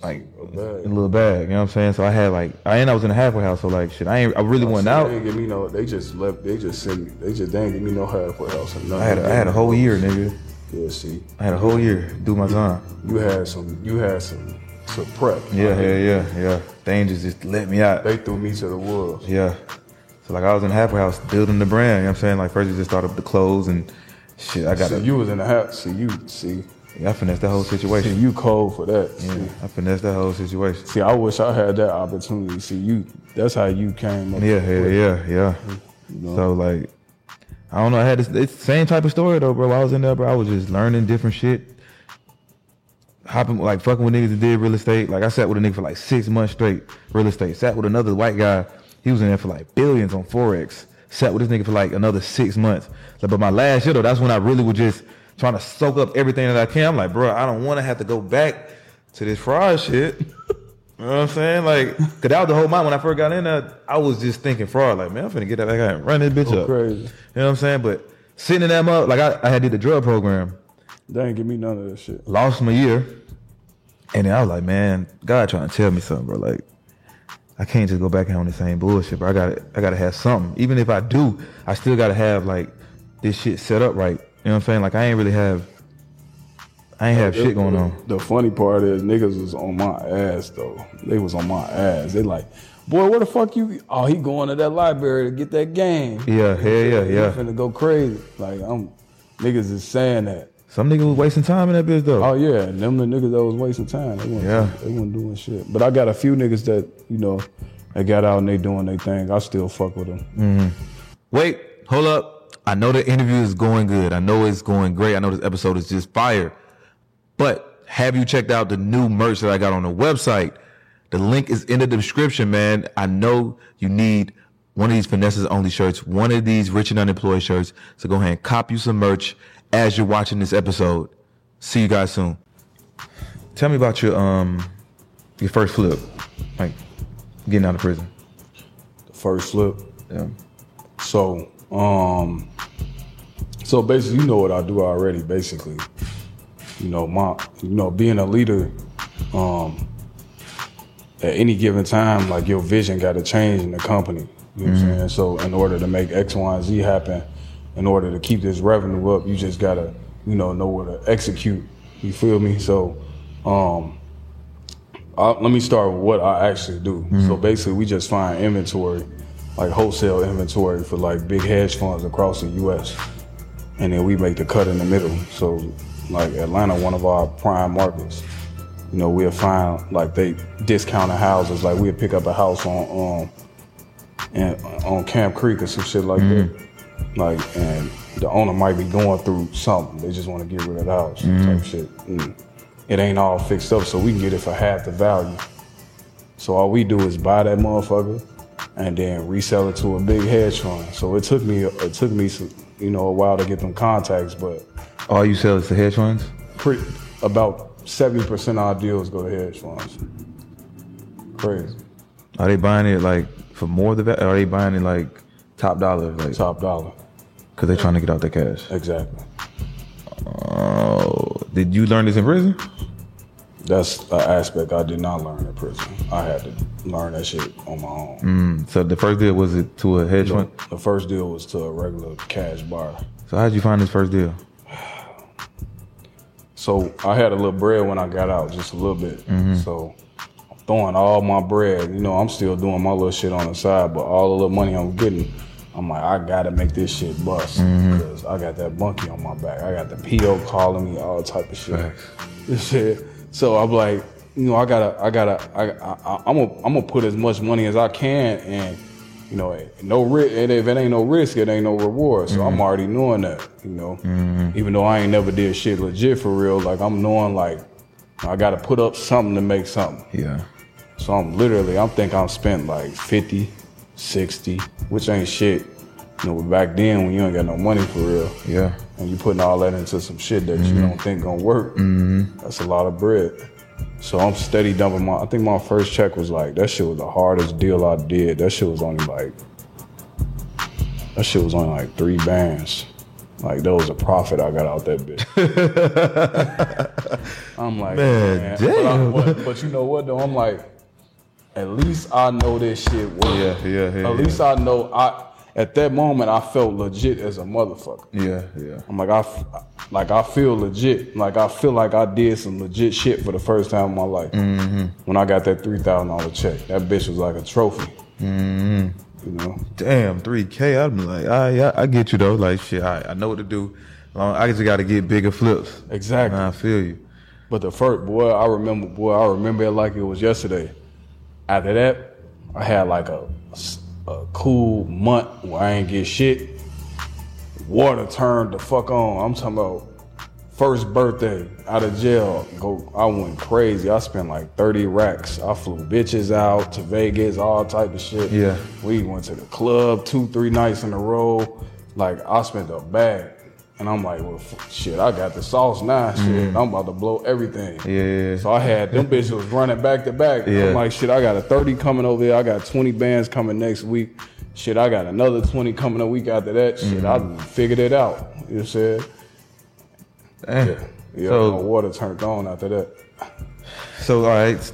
like a, bag. little bag. You know what I'm saying? So I had like, I and I was in a halfway house. So like, shit, I ain't, I really oh, went They out. didn't give me no. They just left. They just sent me. They just they didn't give me no halfway house or. I had, a, I had a whole year, nigga. Yeah, see, I had a whole year do my time. you had some. You had some. Some prep. Yeah, yeah, yeah, yeah. They just, just let me out. They threw me to the wolves. Yeah. So like I was in the halfway house building the brand, you know what I'm saying? Like first you just started with the clothes and shit. I got to you was in the house. See, you see. I finessed the whole See, situation. you cold for that. Yeah, See. I finessed the whole situation. See, I wish I had that opportunity. See, you. That's how you came up. Yeah, yeah, yeah, yeah. So like I don't know, I had this it's the same type of story though, bro. I was in there, bro. I was just learning different shit. Hopping like fucking with niggas that did real estate. Like I sat with a nigga for like six months straight, real estate. Sat with another white guy. He was in there for like billions on Forex. Sat with this nigga for like another six months. Like, but my last year though, that's when I really was just trying to soak up everything that I can. I'm like, bro, I don't want to have to go back to this fraud shit. [LAUGHS] You know what I'm saying? Like, cause that was the whole mind when I first got in there. I was just thinking fraud. Like, man, I'm finna get that back out and run this bitch Go up. crazy. You know what I'm saying? But sitting in that mug, like I, I had did the drug program, They ain't give me none of that shit. lost my year, and then I was like, man, God trying to tell me something, bro. Like, I can't just go back and on the same bullshit, bro. I got to I got to have something. Even if I do, I still got to have like this shit set up right. You know what I'm saying? Like, I ain't really have, I ain't have shit going on. The funny part is niggas was on my ass though. They was on my ass. They like, boy, where the fuck you? Oh, he going to that library to get that game. Yeah, hell yeah, He yeah. finna go crazy. Like I'm, niggas is saying that. Some nigga was wasting time in that bitch though. Oh yeah, and them the niggas that was wasting time. They Yeah. they wasn't doing shit. But I got a few niggas that you know, they got out and they doing their thing. I still fuck with them. Mm-hmm. Wait, hold up. I know the interview is going good. I know it's going great. I know this episode is just fire. But have you checked out the new merch that I got on the website? The link is in the description, man. I know you need one of these finessers only shirts, one of these rich and unemployed shirts. So go ahead and cop you some merch as you're watching this episode. See you guys soon. Tell me about your um your first flip, like getting out of prison. The first flip. Yeah. So, um, so basically, you know what I do already. Basically, you know my, you know, being a leader, um, at any given time, like your vision got to change in the company. You know what I'm saying? So, in order to make X, Y, and Z happen, in order to keep this revenue up, you just gotta, you know, know where to execute. You feel me? So, um, I, let me start with what I actually do. So basically, we just find inventory, like wholesale inventory for like big hedge funds across the U.S. And then we make the cut in the middle. So, like Atlanta, one of our prime markets. You know, we'll find like they discounted houses. Like we'll pick up a house on um and on Camp Creek or some shit like that. Like, and the owner might be going through something. They just want to get rid of the house type shit. Mm. It ain't all fixed up, so we can get it for half the value. So all we do is buy that motherfucker and then resell it to a big hedge fund. So it took me it took me some, you know a while to get them contacts, but All you sell is the hedge funds? pretty, about seventy percent of our deals go to hedge funds. Crazy. Are they buying it like for more than that? Are they buying it like top dollar, like Top dollar. because they're trying to get out their cash? Exactly. Oh, did you learn this in prison? That's an aspect I did not learn in prison. I had to learn that shit on my own. Mm, so the first deal was it to a hedge fund? the first deal was to a regular cash buyer. So how'd you find this first deal? So I had a little bread when I got out, just a little bit. So I'm throwing all my bread. You know, I'm still doing my little shit on the side, but all the little money I'm getting, I'm like, I gotta make this shit bust because I got that monkey on my back. I got the PO calling me, all type of shit. Facts. [LAUGHS] This shit. So I'm like, you know, I gotta, I gotta, I, I, I'm gonna, I'm gonna put as much money as I can, and you know, no risk. And if it ain't no risk, it ain't no reward. So I'm mm-hmm. already knowing that, you know. Mm-hmm. Even though I ain't never did shit legit for real, like I'm knowing like I gotta put up something to make something. Yeah. So I'm literally, I'm think I'm spent like 50, 60, which ain't shit. You know, but back then when you ain't got no money for real, Yeah. and you putting all that into some shit that you mm-hmm. don't think gonna work, that's a lot of bread. So I'm steady dumping my. I think my first check was like that. Shit was the hardest deal I did. That shit was only like. That shit was only like three bands. Like that was a profit I got out that bitch. [LAUGHS] I'm like, Man, man, But, I- but, but you know what though? I'm like, at least I know this shit works. Yeah, yeah, yeah, At least I know I. At that moment, I felt legit as a motherfucker. Yeah. Yeah. I'm like I, f- like I feel legit. Like I feel like I did some legit shit for the first time in my life. Mm-hmm. When I got that three thousand dollar check, that bitch was like a trophy. Mm-hmm. You know, Damn, three K. I'm like, I, yeah, I get you though. Like, shit, I, I know what to do. I just got to get bigger flips. exactly. I feel you. But the first boy, I remember, boy, I remember it like it was yesterday. After that, I had like a, a cool month where I ain't get shit. Water turned the fuck on. I'm talking about first birthday out of jail. Go, I went crazy. I spent like 30 racks. I flew bitches out to Vegas, all type of shit. Yeah. We went to the club two, three nights in a row. Like I spent a bag. And I'm like, well, f- shit, I got the sauce now. Shit, I'm about to blow everything. Mm-hmm. Yeah. So I had them bitches was running back to back. Yeah. I'm like, shit, I got a 30 coming over there. I got 20 bands coming next week. Shit, I got another 20 coming a week after that. Shit, I Mm-hmm. figured it out. You know what I'm saying? Damn. Yeah, So- my water turned on after that. So, all right.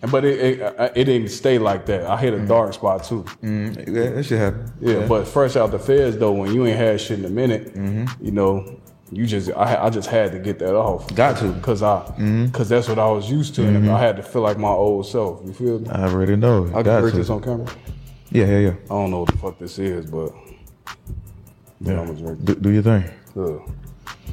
And but it, it it didn't stay like that. I hit a mm. dark spot too. Mm, yeah, that shit happen. Yeah, but fresh out the feds though, when you ain't had shit in a minute, mm-hmm. you know, you just I I just had to get that off. Got to. cause I mm-hmm. cause that's what I was used to, and mm-hmm. I had to feel like my old self. You feel me? I already know. I Got can break this on camera. Yeah, yeah, yeah. I don't know what the fuck this is, but yeah, drink. Do, do your thing. Ugh.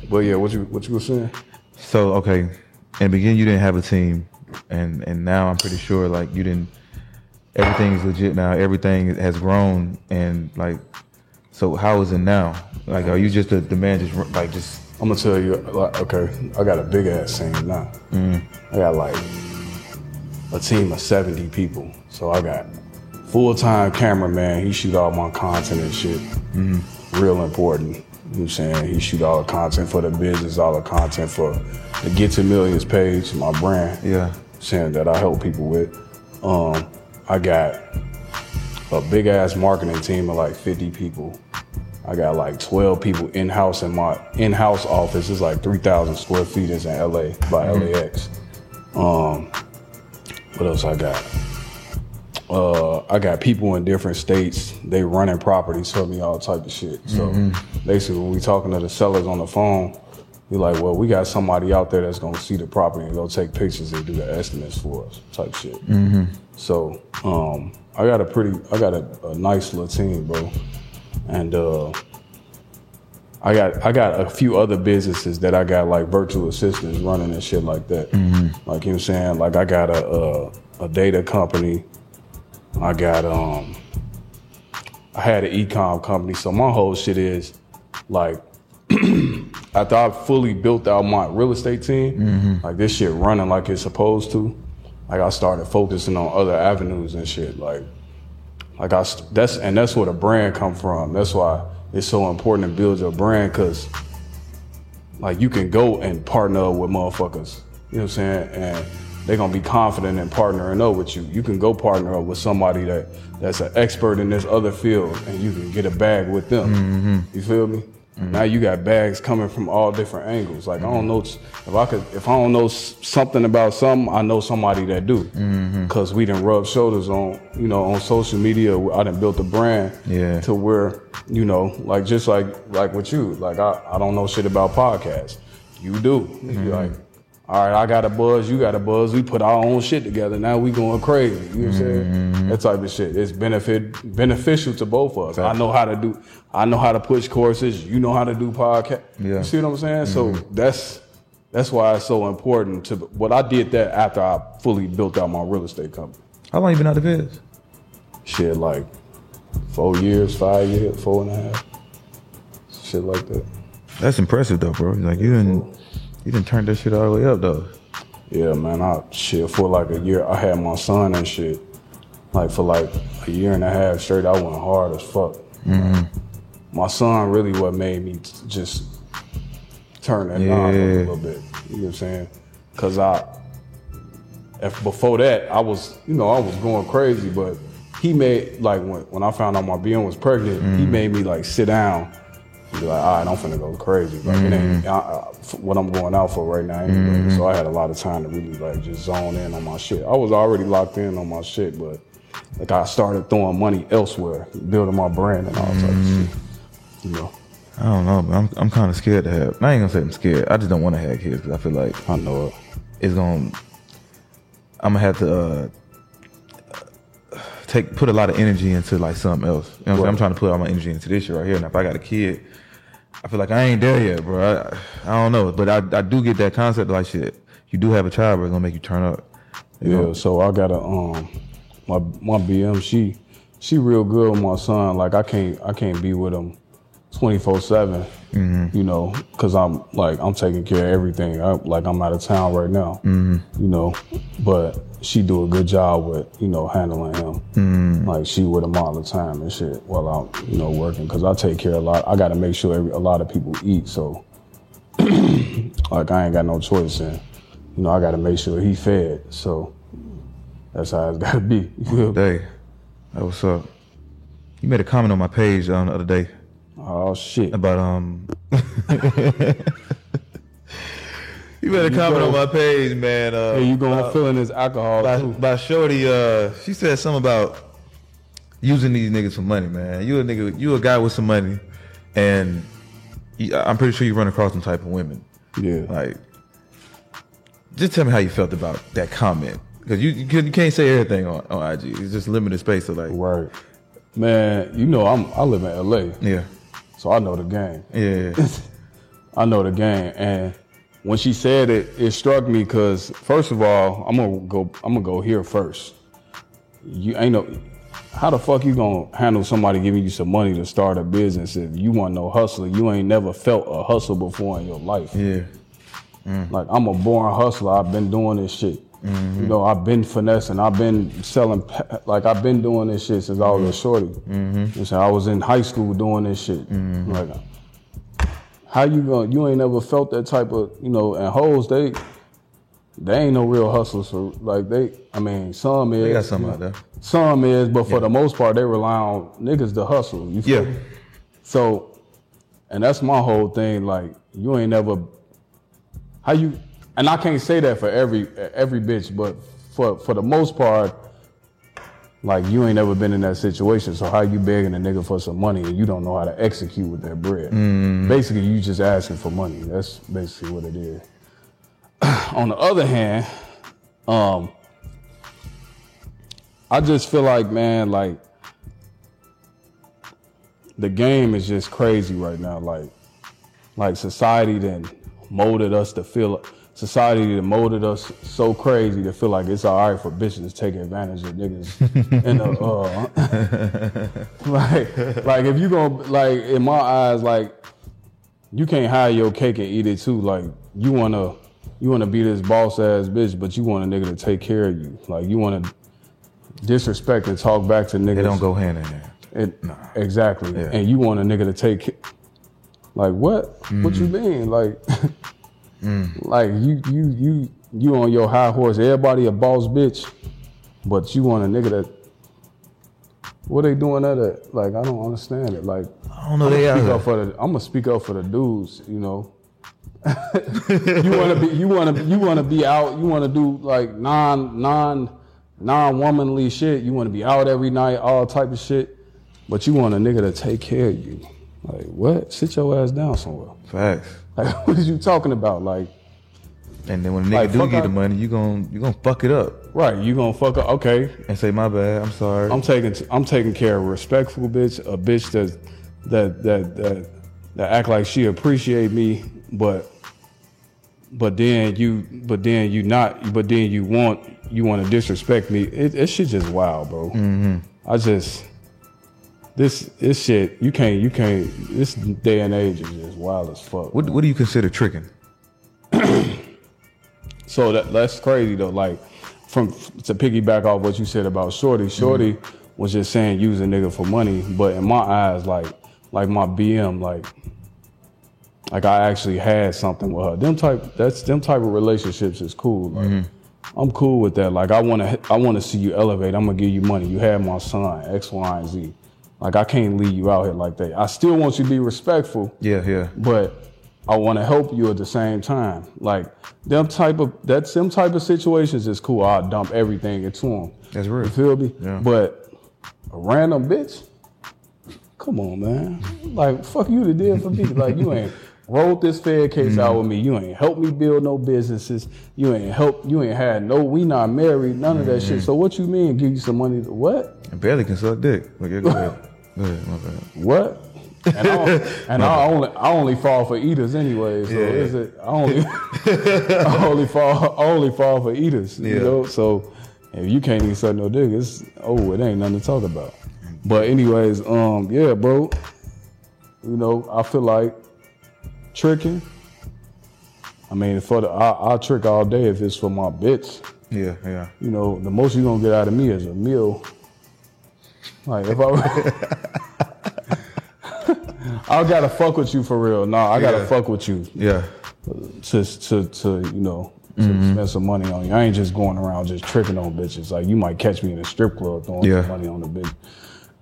But yeah, what you what you was saying? So, okay, in the beginning you didn't have a team, and and now I'm pretty sure like you didn't. Everything's legit now. Everything has grown, and like, so how is it now? Like, are you just the, the man? Just like just I'm gonna tell you. Like, okay, I got a big ass scene now. Mm. I got like a team of 70 people. So I got full-time cameraman. He shoot all my content and shit. Mm-hmm. Real important. You know what I'm saying? He shoot all the content for the business, all the content for the Get2Millions page, my brand. Yeah. Saying that I help people with. Um, I got a big ass marketing team of like 50 people. I got like 12 people in house in my in house office. It's like 3,000 square feet. It's in LA by LAX. Um, what else I got? Uh, I got people in different states. They running properties for me, all type of shit. So basically, when we talking to the sellers on the phone, we like, well, we got somebody out there that's gonna see the property and go take pictures and do the estimates for us, type shit. So um, I got a pretty, I got a, a nice little team, bro, and uh, I got I got a few other businesses that I got like virtual assistants running and shit like that. Like you know what I'm saying? Like I got a a, a data company. I got um I had an ecom company. So my whole shit is like [CLEARS THROAT] after I fully built out my real estate team, mm-hmm. like this shit running like it's supposed to. Like I started focusing on other avenues and shit. Like like I that's and that's where the brand come from. That's why it's so important to build your brand because like you can go and partner with motherfuckers. You know what I'm saying? And they're gonna be confident in partnering up with you. You can go partner up with somebody that that's an expert in this other field and you can get a bag with them. Mm-hmm. You feel me? Mm-hmm. Now you got bags coming from all different angles. Like I don't mm-hmm. know if I could if I don't know something about something, I know somebody that do. Mm-hmm. Cause we didn't rub shoulders on you know on social media. I didn't build a brand Yeah. to where you know like just like like with you like I, I don't know shit about podcasts you do you like all right i got a buzz you got a buzz. We put our own shit together. Now we going crazy you know what i'm saying? Mm-hmm. That type of shit. It's benefit beneficial to both of us. I know how to do i know how to push courses. You know how to do podcast Yeah. you see what i'm saying? So mm-hmm. that's that's why it's so important to but i did that after i fully built out my real estate company. How long you been out of biz? shit like four years, five years, four and a half, shit like that. That's impressive though, bro. Like you didn't you didn't turn that shit all the way up though. Yeah, man, I shit for like a year. I had my son and shit. Like for like a year and a half straight, I went hard as fuck. Mm-hmm. My son really what made me just turn that knob a little bit. You know what I'm saying? Cause I, if before that I was, you know, I was going crazy, but he made like when when I found out my BM was pregnant, he mm. made me like sit down. Be like, all right, I'm finna go crazy. Like it ain't mm-hmm. I, I, what I'm going out for right now. Anyway. Mm-hmm. So I had a lot of time to really like just zone in on my shit. I was already locked in on my shit, but like I started throwing money elsewhere, building my brand and all types of mm-hmm. shit. You know, I don't know. I'm I'm kind of scared to have. I ain't gonna say I'm scared. I just don't want to have kids because I feel like I know it. it's gonna. I'm gonna have to uh, take put a lot of energy into like something else. You know what I'm saying? I'm trying to put all my energy into this shit right here. Now, if I got a kid, I feel like I ain't there yet, bro. I, I don't know, but I I do get that concept like shit. You do have a child, but it's gonna make you turn up. You Yeah, know? so I got a um my my BM she she real good with my son. Like I can't I can't be with him twenty four seven. You know, cause I'm like I'm taking care of everything. I, like I'm out of town right now. You know, but she do a good job with you know handling him. Like she with him all the time and shit while I'm you know working. Cause I take care of a lot. I got to make sure every, a lot of people eat. So [CLEARS THROAT] like I ain't got no choice and you know I got to make sure he fed. So that's how it's [LAUGHS] gotta be. You feel? Day, that what's up. You made a comment on my page um, the other day Oh shit. about um. [LAUGHS] you made a comment go. on my page, man. Uh, Hey, you gonna feeling this alcohol by, too? by Shorty, uh, she said something about using these niggas for money, man. You a nigga, you a guy with some money, and you, I'm pretty sure you run across some type of women. Yeah. Like, just tell me how you felt about that comment, because you you, you can't say everything on, on IG. It's just limited space. So like, Right. Man, you know I'm I live in LA, yeah, so I know the game. yeah. [LAUGHS] I know the game. And when she said it, it struck me because first of all, I'm gonna go I'm gonna go here first. You ain't no how the fuck you gonna handle somebody giving you some money to start a business if you want no hustler? You ain't never felt a hustle before in your life. yeah. Mm. Like I'm a born hustler. I've been doing this shit. Mm-hmm. You know, I've been finessing. I've been selling. Like I've been doing this shit since I was a shorty. Mm-hmm. And so I was in high school doing this shit. Mm-hmm. Like, how you going? You ain't never felt that type of you know. And hoes, they they ain't no real hustlers. For like they, I mean, some is. They got some out there. Some is, but for the most part, they rely on niggas to hustle. You feel Yeah. me? So, and that's my whole thing. Like, you ain't never how you, and I can't say that for every every bitch, but for for the most part, like you ain't never been in that situation. So how you begging a nigga for some money and you don't know how to execute with that bread? Basically, you just asking for money. That's basically what it is. [CLEARS THROAT] On the other hand, um, I just feel like man, like the game is just crazy right now. Like, like society then molded us to feel society that molded us so crazy to feel like it's all right for bitches to take advantage of niggas [LAUGHS] and uh, [LAUGHS] like like if you gonna like in my eyes like you can't hide your cake and eat it too like you wanna you wanna be this boss ass bitch but you want a nigga to take care of you like you wanna disrespect and talk back to niggas They don't go hand in hand. it, Exactly. Yeah. And you want a nigga to take like what? What you mean? Like [LAUGHS] Mm. like you you you you on your high horse, everybody a boss bitch, but you want a nigga that what they doing that at? Like I don't understand it. Like I don't know. They speak up for the I'm gonna speak up for the dudes, you know. [LAUGHS] you wanna be you wanna you wanna be out, you wanna do like non non non womanly shit. You wanna be out every night, all type of shit. But you want a nigga to take care of you. Like what? Sit your ass down somewhere. Facts. Like [LAUGHS] what are you talking about? Like, And then when a nigga Like, do get the money, you gon' you gonna fuck it up right, you gonna fuck up okay. and say my bad. I'm sorry. I'm taking I'm taking care of a respectful bitch, a bitch that that that that that act like she appreciate me, but but then you but then you not but then you want you want to disrespect me. It, it shit just wild, bro. Mm-hmm. I just this this shit you can't you can't this day and age is just wild as fuck. what what do you consider tricking? [CLEARS THROAT] So that that's crazy though. Like from to piggyback off what you said about Shorty, Shorty mm-hmm. was just saying use a nigga for money, but in my eyes, like like my BM, like like I actually had something with her. Them type that's them type of relationships is cool. Like mm-hmm. I'm cool with that. Like I wanna I wanna see you elevate. I'm gonna give you money. You have my son, X, Y, and Z. Like I can't leave you out here like that. I still want you to be respectful Yeah, yeah. but I want to help you at the same time. Like them type of that them type of situations is cool. I'll dump everything into them. That's real. You feel me? Yeah. But a random bitch, come on, man. Like fuck you to deal for me. [LAUGHS] Like you ain't rolled this fair case Mm-hmm. out with me. You ain't helped me build no businesses. You ain't helped. You ain't had no. We not married. None of that Mm-hmm. shit. So what you mean? Give you some money? To, what? I barely can suck dick. Yeah, go ahead. Go ahead, my bad. What? And, I, [LAUGHS] and I only I only fall for eaters anyway. So Yeah. is it? I only [LAUGHS] I only fall I only fall for eaters. You know. So if you can't even suck no dick, it's oh it ain't nothing to talk about. But anyways, um, yeah, bro. You know, I feel like tricking. I mean, for the I, I'll trick all day if it's for my bitch. Yeah, yeah. You know, the most you are gonna get out of me is a meal. Like if I, I gotta fuck with you for real. Nah, I gotta Yeah. fuck with you Yeah. to to to you know to mm-hmm. spend some money on you. I ain't just going around just tricking on bitches. Like you might catch me in a strip club throwing Yeah. some money on the bitch,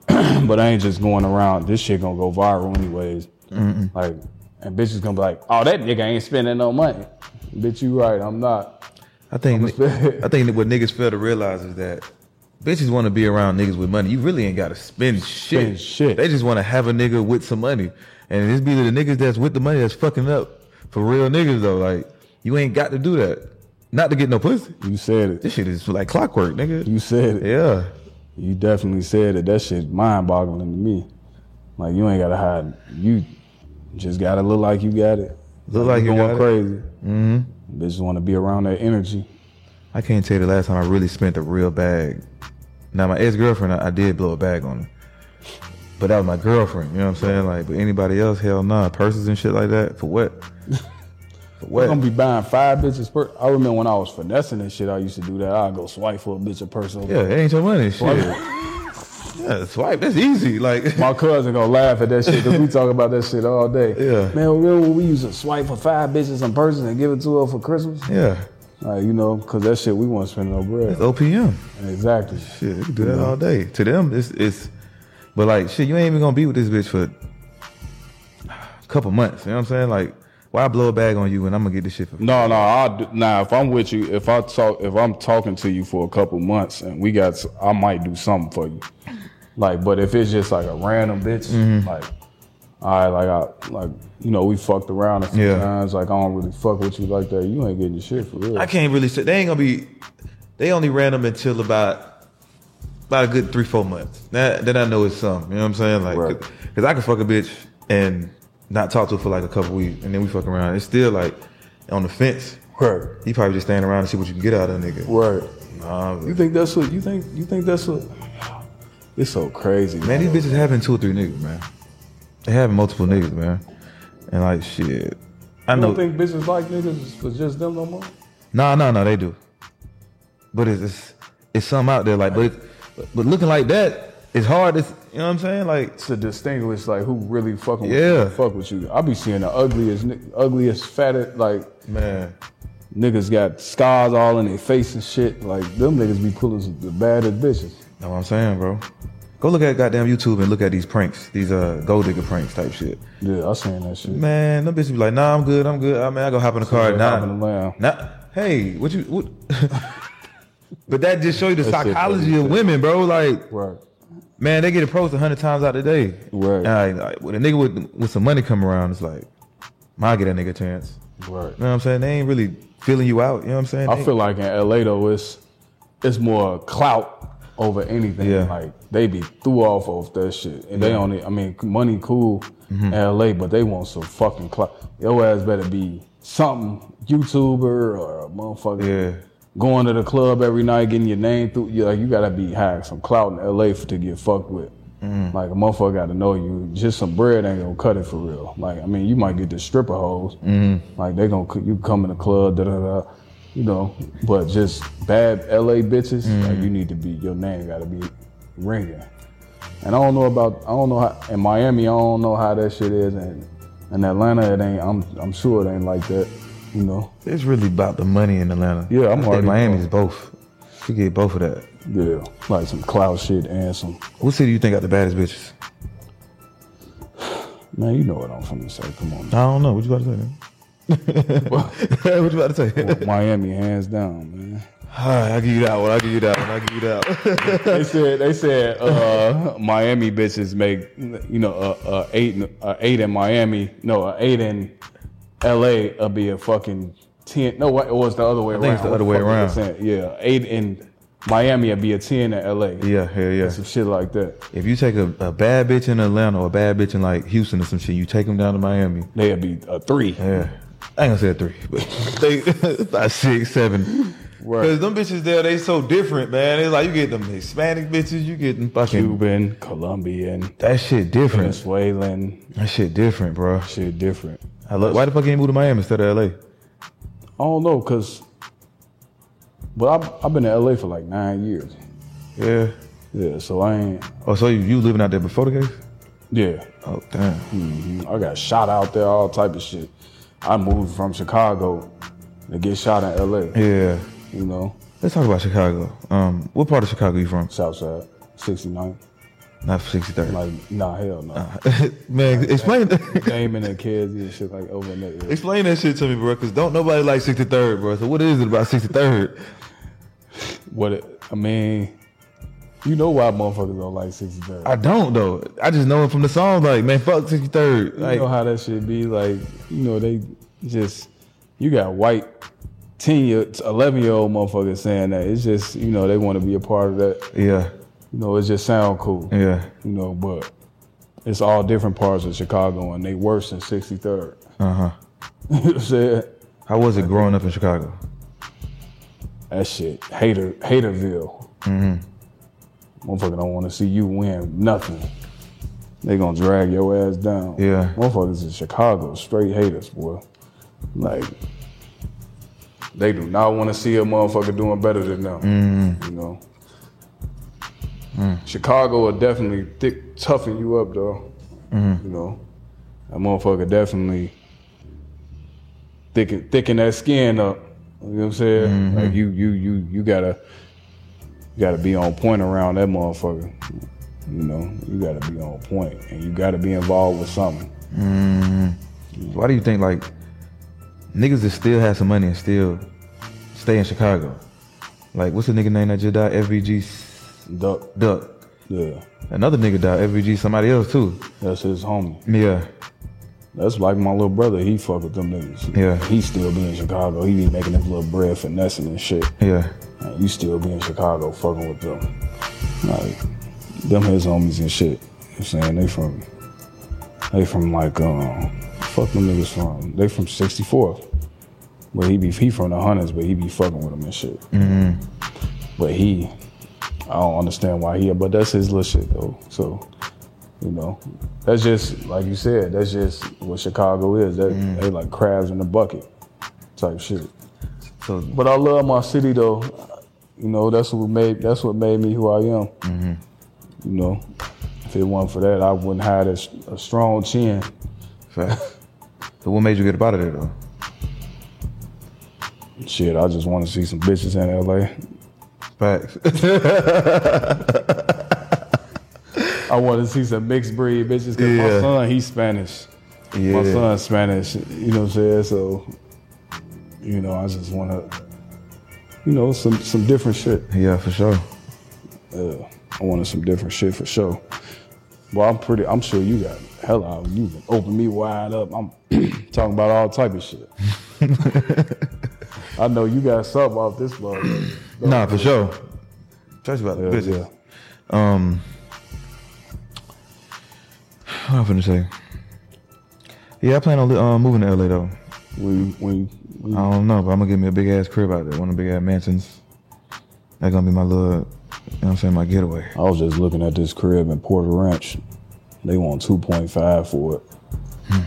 [CLEARS THROAT] but I ain't just going around. This shit gonna go viral anyways. Like and bitches gonna be like, oh that nigga ain't spending no money. Bitch, you right. I'm not. I think I think what niggas fail to realize is that bitches want to be around niggas with money. You really ain't got to spend shit. Spend shit. They just want to have a nigga with some money, and it's be the niggas that's with the money that's fucking up for real niggas though. Like you ain't got to do that. Not to get no pussy. You said it. This shit is like clockwork, nigga. You said it. yeah. You definitely said it. That shit mind boggling to me. Like you ain't gotta hide. You just gotta look like you got it. Look like you going got it. crazy. Mm-hmm. Bitches want to be around that energy. I can't tell you the last time I really spent a real bag. Now my ex girlfriend, I, I did blow a bag on her, but that was my girlfriend. You know what I'm saying? Like, but anybody else, hell nah. Purses and shit like that for what? [LAUGHS] We're what? gonna be buying five bitches per. I remember when I was finessing and shit, I used to do that. I'd go swipe for a bitch a person. Yeah, it ain't your money. Shit. Yeah, swipe. That's easy. Like, My cousin gonna laugh at that shit because we talk about that shit all day. Yeah. Man, remember when we used to swipe for five bitches in person and give it to her for Christmas? yeah, Like, you know, because that shit we want to spend no bread. it's OPM. Exactly. Shit, you can do that all day. To them, it's it's. But like, shit, you ain't even gonna be with this bitch for a couple months. You know what I'm saying? Like, why blow a bag on you and I'm gonna get this shit for? No, no. I do, now if I'm with you, if I talk, if I'm talking to you for a couple months and we got, I might do something for you. Like, but if it's just like a random bitch, Mm-hmm. like, all right, like I, like you know, we fucked around a few Yeah. times. Like I don't really fuck with you like that. You ain't getting your shit for real. I can't really say they ain't gonna be. They only ran them until about about a good three four months. That, then I know it's some. You know what I'm saying? Like, Right. cause I can fuck a bitch and not talk to her for like a couple weeks, and then we fuck around. It's still like on the fence. Right. You probably just stand around and see what you can get out of a nigga. Right. Nah, You think that's what you think? You think that's what? It's so crazy, man. Man, these bitches having two or three niggas, man. They have multiple niggas, man. And like shit. I You know. don't think bitches like niggas was just them no more? No, no, no, they do. But it's it's, it's something out there like, but but looking like that, it's hard. It's you know what I'm saying? Like, To distinguish like who really fucking with Yeah. you, fuck with you. I be seeing the ugliest, ugliest, fattest like man, niggas got scars all in their face and shit. Like them niggas be pulling some- the baddest bitches. know what I'm saying, bro? Go look at goddamn YouTube and look at these pranks, these uh gold digger pranks type shit. Yeah, I seen that shit. Man, them bitches be like, nah, I'm good, I'm good. I mean, I go hop in the car. they Nah, hop in the lamb. nah. Hey, what you? What? [LAUGHS] but that just show you the That shit psychology funny, of women, bro. Like, Right. Man, they get approached a hundred times out of the day. Right. And like, when a nigga with with some money come around, it's like, might get that nigga a chance. Right. You know what I'm saying? They ain't really feeling you out. You know what I'm saying? I They- feel like in LA though, it's it's more clout over anything. Yeah. Like they be threw off of that shit, and they only. I mean, money cool Mm-hmm. in LA, but they want some fucking clout. Your ass better be something YouTuber or a motherfucker. Yeah. Going to the club every night, getting your name through. You like you gotta be have some clout in LA for, to get fucked with. Mm-hmm. Like a motherfucker got to know you. Just some bread ain't gonna cut it for real. Like I mean, you might get the stripper hoes. Mm-hmm. Like they gonna you come in the club, da da da. You know, but just bad LA bitches. Mm-hmm. Like you need to be your name got to be ringing. And I don't know about I don't know how in Miami I don't know how that shit is and in Atlanta it ain't I'm I'm sure it ain't like that. You know. it's really about the money in Atlanta. Yeah, I'm I think already- Miami's both. You get both of that. Yeah, like some cloud shit and some What city you think got the baddest bitches? man. You know what I'm finna say. Come on, I don't know. What you about to say? Man? [LAUGHS] what you about to say? Miami hands down, man. All right, I'll give you that one. I'll give you that one. I'll give you that one. they said they said uh, Miami bitches make you know a, a eight a eight in Miami no a eight in L.A. will be a fucking ten no what it was the other way think around it's the other way I around. saying? yeah eight in Miami will be a ten in L.A. yeah, hell yeah. some shit like that If you take a, a bad bitch in Atlanta or a bad bitch in like Houston or some shit, you take them down to Miami. they'll be a three Yeah. I ain't gonna say a three, but they [LAUGHS] about six, seven. Right. Cause them bitches there, they so different, man. It's like you get them Hispanic bitches, you get them fucking Cuban Colombian that shit different. Venezuelan That shit different, bro. shit different I love, why the fuck you ain't move to Miami instead of LA? I don't know cause but I've, I've been in L.A. for like nine years Yeah. yeah so I ain't Oh, so you, you living out there before the case? yeah Oh damn. Mhm. I got shot out there, all type of shit. I moved from Chicago to get shot in LA. Yeah. You know, Let's talk about Chicago. Um, what part of Chicago you from? Southside, 69. Not 63rd. Like, nah, hell no. [LAUGHS] man, explain that. Naming the kids and shit like over there. area. explain that shit to me, bro. Cause don't nobody like 63rd, bro. So what is it about 63rd? What it, I mean, you know why motherfuckers don't like 63rd. I don't though. I just know it from the song. Like, man, fuck 63rd. you know how that shit be. Like, you know, they just, you got white 10 year, 11 year old motherfuckers saying that. It's just, you know, they want to be a part of that. yeah, You know, it just sound cool. yeah. you know, but it's all different parts of Chicago and they worse than 63rd. Uh huh. you know what I'm saying? How was it growing up in Chicago? That shit, hater, haterville. Mm-hmm. Motherfucker don't want to see you win nothing. They gonna drag your ass down. Yeah. Motherfuckers in Chicago, straight haters, boy. Like, They do not want to see a motherfucker doing better than them. Mm-hmm. You know. Mm. Chicago will definitely thick, toughen you up though. Mm-hmm. You know, that motherfucker definitely thicken thicken that skin up. You know what I'm saying? Mm-hmm. Like you you you you gotta you gotta be on point around that motherfucker. You know, you gotta be on point and you gotta be involved with something. Mm. Why do you think like niggas that still have some money and still stay in Chicago? Like what's the nigga name that just died? FBG Duck, Duck. yeah, Another nigga died. FBG somebody else too. that's his homie. Yeah. That's like my little brother. He fuck with them niggas. Yeah. He still be in Chicago. He be making his little bread finessing and shit. Yeah. And you still be in Chicago fucking with them. Like, them his homies and shit. You know what I'm saying? They from, they from like, um, fuck them niggas from, they from 64th. But he be, he from the hundreds, but he be fucking with them and shit. But he, I don't understand why he, but that's his little shit though. So, you know, that's just, like you said, that's just what Chicago is. They, they like crabs in a bucket type shit. So But I love my city though. You know, that's what made that's what made me who I am. Mm-hmm. You know, if it wasn't for that, I wouldn't have a, a strong chin. fact. so what made you get up out of there though? Shit, I just want to see some bitches in LA. Facts. [LAUGHS] I want to see some mixed breed bitches because my son he's Spanish. Yeah. My Yeah. son's Spanish. You know what I'm saying? So, you know, I just want to, you know, some some different shit. yeah, for sure. Uh, I wanted some different shit for sure. Well, I'm pretty. I'm sure you got hell out. You can open me wide up. I'm [CLEARS THROAT] talking about all type of shit. [LAUGHS] I know you got something off this one. [CLEARS THROAT] Nah, for sure. Especially about the Yeah, yeah. Um, what I'm finna say? Yeah, I plan on uh, moving to LA though. We, we I don't know, but I'm gonna get me a big ass crib out there, one of the big ass mansions. That's gonna be my little, you know what I'm saying, my getaway. I was just looking at this crib in Porter Ranch. They want two point five for it. Hmm.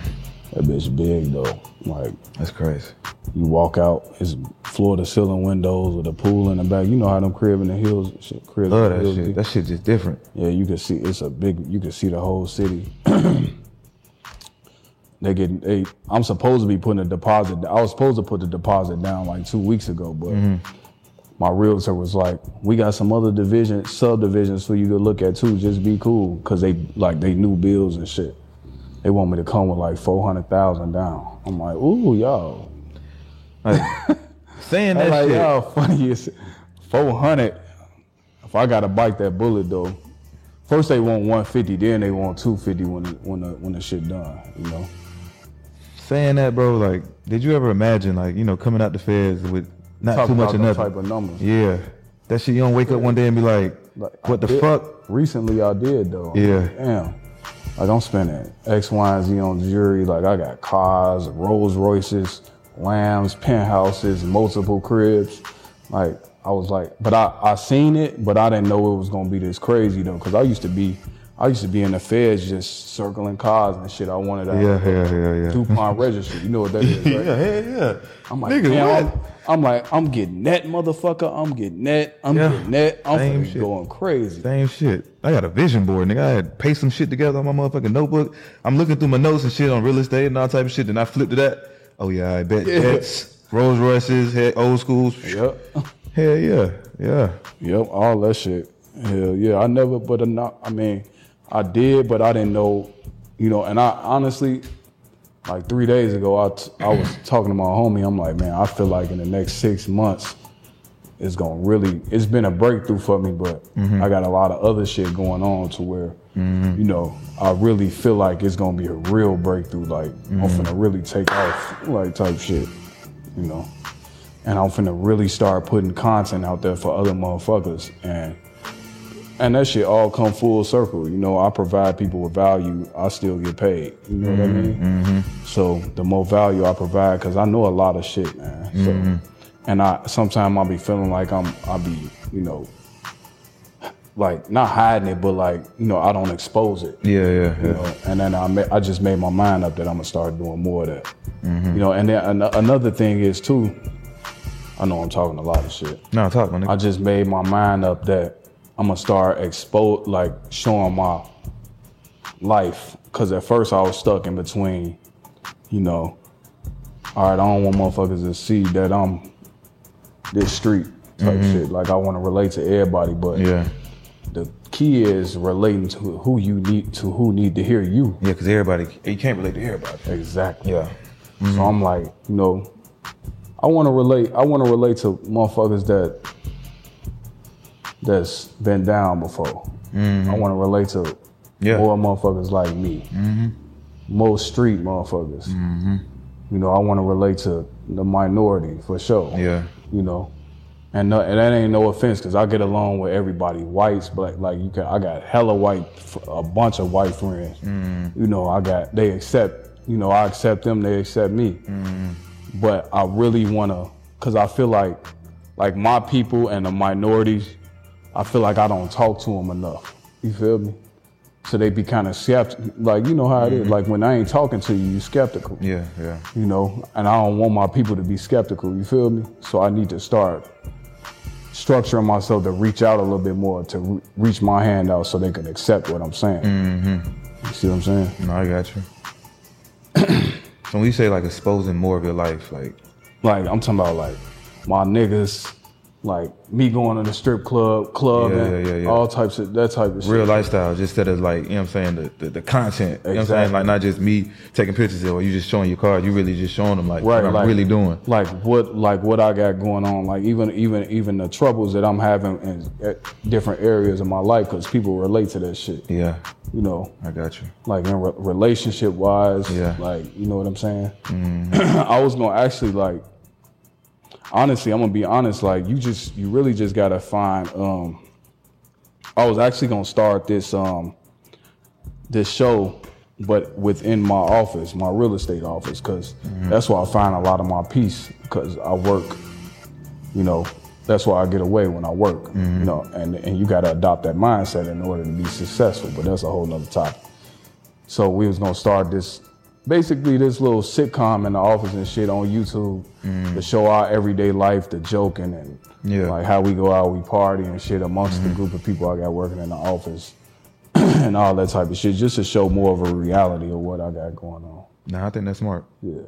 That bitch big though. Like That's crazy. you walk out, it's floor to ceiling windows with a pool in the back. You know how them crib in the hills, shit, cribs Love in the that hills shit. That shit just different. Yeah, you can see it's a big. You can see the whole city. [CLEARS THROAT] they get they. I'm supposed to be putting a deposit. I was supposed to put the deposit down like two weeks ago, but mm-hmm. my realtor was like, "We got some other division subdivisions for you to look at too. Just be cool, cause they like they new bills and shit. They want me to come with like four hundred thousand down. I'm like, ooh, y'all. Like, [LAUGHS] saying that like, shit. y'all funny as four hundred. If I gotta bite that bullet though, first they want one fifty, then they want two fifty when when the when the shit done. You know, Saying that, bro. Like, did you ever imagine, like, you know, coming out the feds with not Talk too much of nothing? type of numbers. Yeah, that shit. You don't wake up one day and be like, Like, what I the did- fuck? Recently, I did though. I'm Yeah. like, Damn. Like I'm spending X, Y, and Z on jewelry. Like I got cars, Rolls Royces, lambs, penthouses, multiple cribs. Like I was like, but I I seen it, but I didn't know it was gonna be this crazy though. Cause I used to be, I used to be in the feds just circling cars and shit. I wanted to Yeah, yeah, yeah, yeah. DuPont registry. You know what that is, [LAUGHS] right? Yeah, yeah, yeah. I'm like, Nigga, damn? I'm, I'm like, I'm getting that motherfucker. I'm getting that. I'm Yeah. getting that. I'm Same shit. going crazy. Same shit. I got a vision board, nigga. I had paste some shit together on my motherfucking notebook. I'm looking through my notes and shit on real estate and all type of shit. Then I flip to that. Oh yeah, I bet Yeah. jets, Rolls Royces, head, old schools. [LAUGHS] Yep. Hell yeah, yeah. Yep, all that shit. Hell yeah, I never, but I'm not, I mean, I did, but I didn't know, you know. And I honestly, like three days ago, I, t- I was [CLEARS THROAT] talking to my homie. I'm like, man, I feel like in the next six months, it's gonna really. It's been a breakthrough for me, but mm-hmm. I got a lot of other shit going on to where, mm-hmm. you know, I really feel like it's gonna be a real breakthrough. Like I'm mm-hmm. finna really take off, like type shit, you know and I'm finna really start putting content out there for other motherfuckers. And and that shit all come full circle. You know, I provide people with value, I still get paid. You know what I mm-hmm, mean? Mm-hmm. So the more value I provide, because I know a lot of shit, man. So mm-hmm. and I sometimes I'll be feeling like I'm I'll be, you know, like not hiding it, but like, you know, I don't expose it. Yeah, yeah, yeah. You know, and then I, ma- I just made my mind up that I'm gonna start doing more of that. You know, and then an- another thing is too, I know I'm talking a lot of shit. No, talk, my nigga. I just made my mind up that I'm gonna start expose, like showing my life. Cause at first I was stuck in between, you know, all right, I don't want motherfuckers to see that I'm this street type mm-hmm. shit. Like I want to relate to everybody, but yeah, the key is relating to who you need to who need to hear you. yeah, because everybody, you can't relate to everybody. Exactly. Yeah, So mm-hmm. I'm like, you know, I want to relate. I want to relate to motherfuckers that that's been down before. Mm-hmm. I want to relate to Yeah. more motherfuckers like me. Mm-hmm. most street motherfuckers. Mm-hmm. You know, I want to relate to the minority for sure. yeah, You know, and no, and that ain't no offense because I get along with everybody, whites, black. Like you can, I got hella white, a bunch of white friends. You know, I got they accept. You know, I accept them, they accept me. But I really wanna, cause I feel like, like my people and the minorities, I feel like I don't talk to them enough. You feel me? So they be kind of skeptical. Like you know how it is. Mm-hmm. Like when I ain't talking to you, you skeptical yeah, yeah. you know, and I don't want my people to be skeptical, you feel me? So I need to start structuring myself to reach out a little bit more, to re- reach my hand out so they can accept what I'm saying. Mm-hmm. You see what I'm saying? No, I got you. [CLEARS THROAT] so when you say like exposing more of your life, like Like, I'm talking about like my niggas, like me going to the strip club, club, Yeah, and yeah, yeah, all types of, that type of shit. real lifestyle, just instead of like, you know what I'm saying, the, the, the content. You know what I'm saying? Like not just me taking pictures or you just showing your card, you really just showing them like Right, what I'm really doing. Like what, like what I got going on, like even, even, even the troubles that I'm having in at different areas of my life, because people relate to that shit. Yeah, You know, I got you. like in re- relationship wise, Yeah. like you know what I'm saying. Mm-hmm. [CLEARS THROAT] I was gonna actually like, honestly, I'm gonna be honest. Like you just, you really just gotta find. um I was actually gonna start this um this show, but within my office, my real estate office, because that's where I find a lot of my peace. Because I work, you know, that's why I get away when I work. You know, and and you gotta adopt that mindset in order to be successful. But that's a whole nother topic. So we was gonna start this, basically this little sitcom in the office and shit on YouTube mm. to show our everyday life, the joking and Yeah. like how we go out, we party and shit amongst the mm-hmm. group of people I got working in the office [CLEARS THROAT] and all that type of shit, just to show more of a reality of what I got going on. Nah, I think that's smart. Yeah.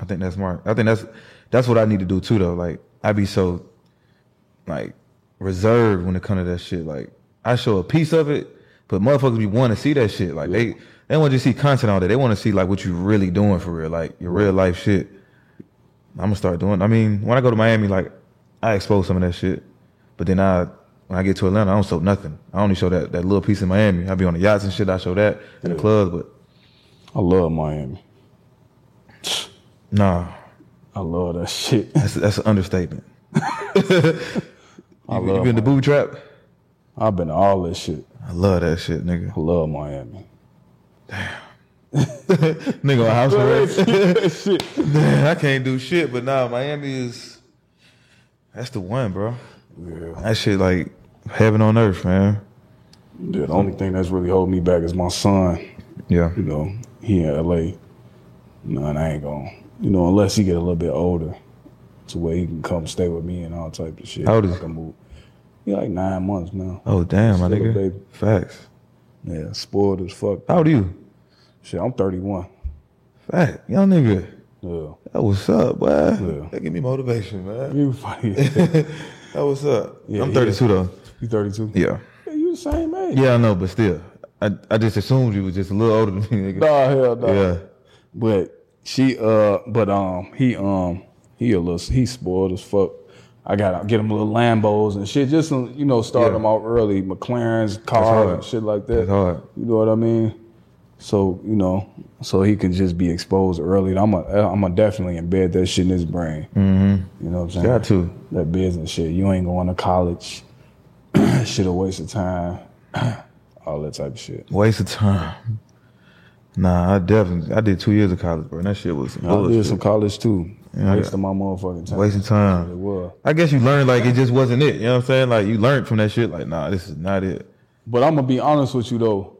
I think that's smart. I think that's that's what I need to do too though. Like I be so like reserved when it comes to that shit. Like I show a piece of it, but motherfuckers be want to see that shit. Like they they want to see content on it. They want to see like what you really doing for real, like your real life shit. I'm gonna start doing. I mean, when I go to Miami, like I expose some of that shit, but then I when I get to Atlanta, I don't show nothing. I only show that that little piece in Miami. I be on the yachts and shit. I show that in the clubs, but I love Miami. nah, I love that shit. [LAUGHS] that's that's an understatement. [LAUGHS] I You love been to booby trap? I've been to all this shit. I love that shit, nigga. I love Miami. [LAUGHS] Nigga on house arrest. [LAUGHS] Damn, I can't do shit, but nah, Miami is that's the one, bro. Yeah. That shit like heaven on earth, man. Yeah, the only thing that's really holding me back is my son. Yeah. You know, he in LA. No, and I ain't going. You know, unless he get a little bit older, to where he can come stay with me and all type of shit. How old is he? move. He like nine months now. Oh damn, my Still a nigga. baby. Facts. Yeah, spoiled as fuck. How old are you? Shit, I'm 31. Fact, young nigga. Yeah. That what's up, boy. Yeah. That give me motivation, man. You funny. [LAUGHS] That what's up. Yeah, I'm he 32 though. you 32? Yeah. Yeah, you the same age. Yeah, I know, but still, I I just assumed you was just a little older than me, nigga. Nah, hell no. Yeah. But she uh but um he um he a little he spoiled as fuck. I gotta get him a little Lambos and shit, just you know, start Yeah. him out early, McLaren's cars and shit like that. That's hard. You know what I mean? So, you know, so he can just be exposed early. I'm a, I'm a definitely embed that shit in his brain. Mm-hmm. You know what I'm saying? Got to. That business shit. You ain't going to college. [CLEARS THROAT] shit a waste of time. [CLEARS THROAT] All that type of shit. Waste of time. Nah, I definitely I did two years of college, bro. And that shit was some I did some college too. Yeah, got- my motherfucking time. Wasting time. It was. I guess you learned like it just wasn't it. You know what I'm saying? Like you learned from that shit. Like, nah, this is not it. But I'm gonna be honest with you though.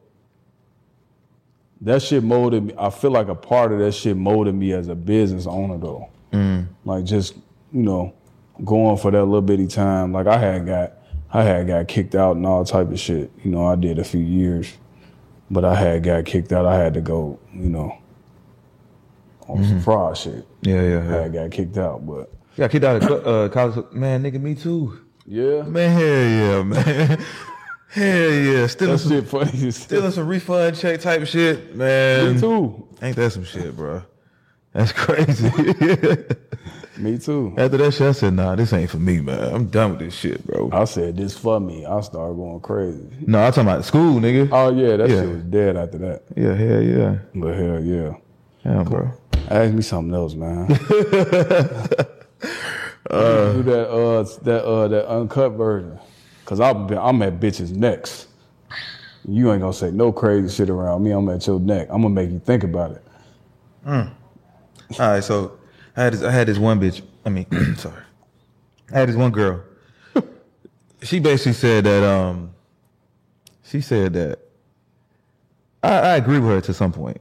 That shit molded me. I feel like a part of that shit molded me as a business owner though. Mm. Like just you know, going for that little bitty time. Like I had got, I had got kicked out and all type of shit. You know, I did a few years, but I had got kicked out. I had to go, you know, on some fraud shit. Yeah, yeah, I yeah. had got kicked out, but Yeah, kicked out of uh, college. Man, nigga, me too. yeah, Man, hell yeah, [LAUGHS] man. Hell yeah. Stealing that some, shit funny. stealing some refund check type shit, man. Me too. Ain't that some shit, bro? That's crazy. [LAUGHS] Me too. After that shit, I said, nah, this ain't for me, man. I'm done with this shit, bro. I said this for me. I started going crazy. No, I'm talking about school, nigga. Oh yeah, that Yeah. shit was dead after that. Yeah, hell yeah. But hell yeah. Yeah, bro. Ask me something else, man. [LAUGHS] uh, do that uh that uh that uncut version. Cause I'm I'm at bitches necks. You ain't gonna say no crazy shit around me. I'm at your neck. I'm gonna make you think about it. All right, so I had this, I had this one bitch. I mean, [CLEARS THROAT] sorry, I had this one girl. [LAUGHS] she basically said that um, she said that I, I agree with her to some point.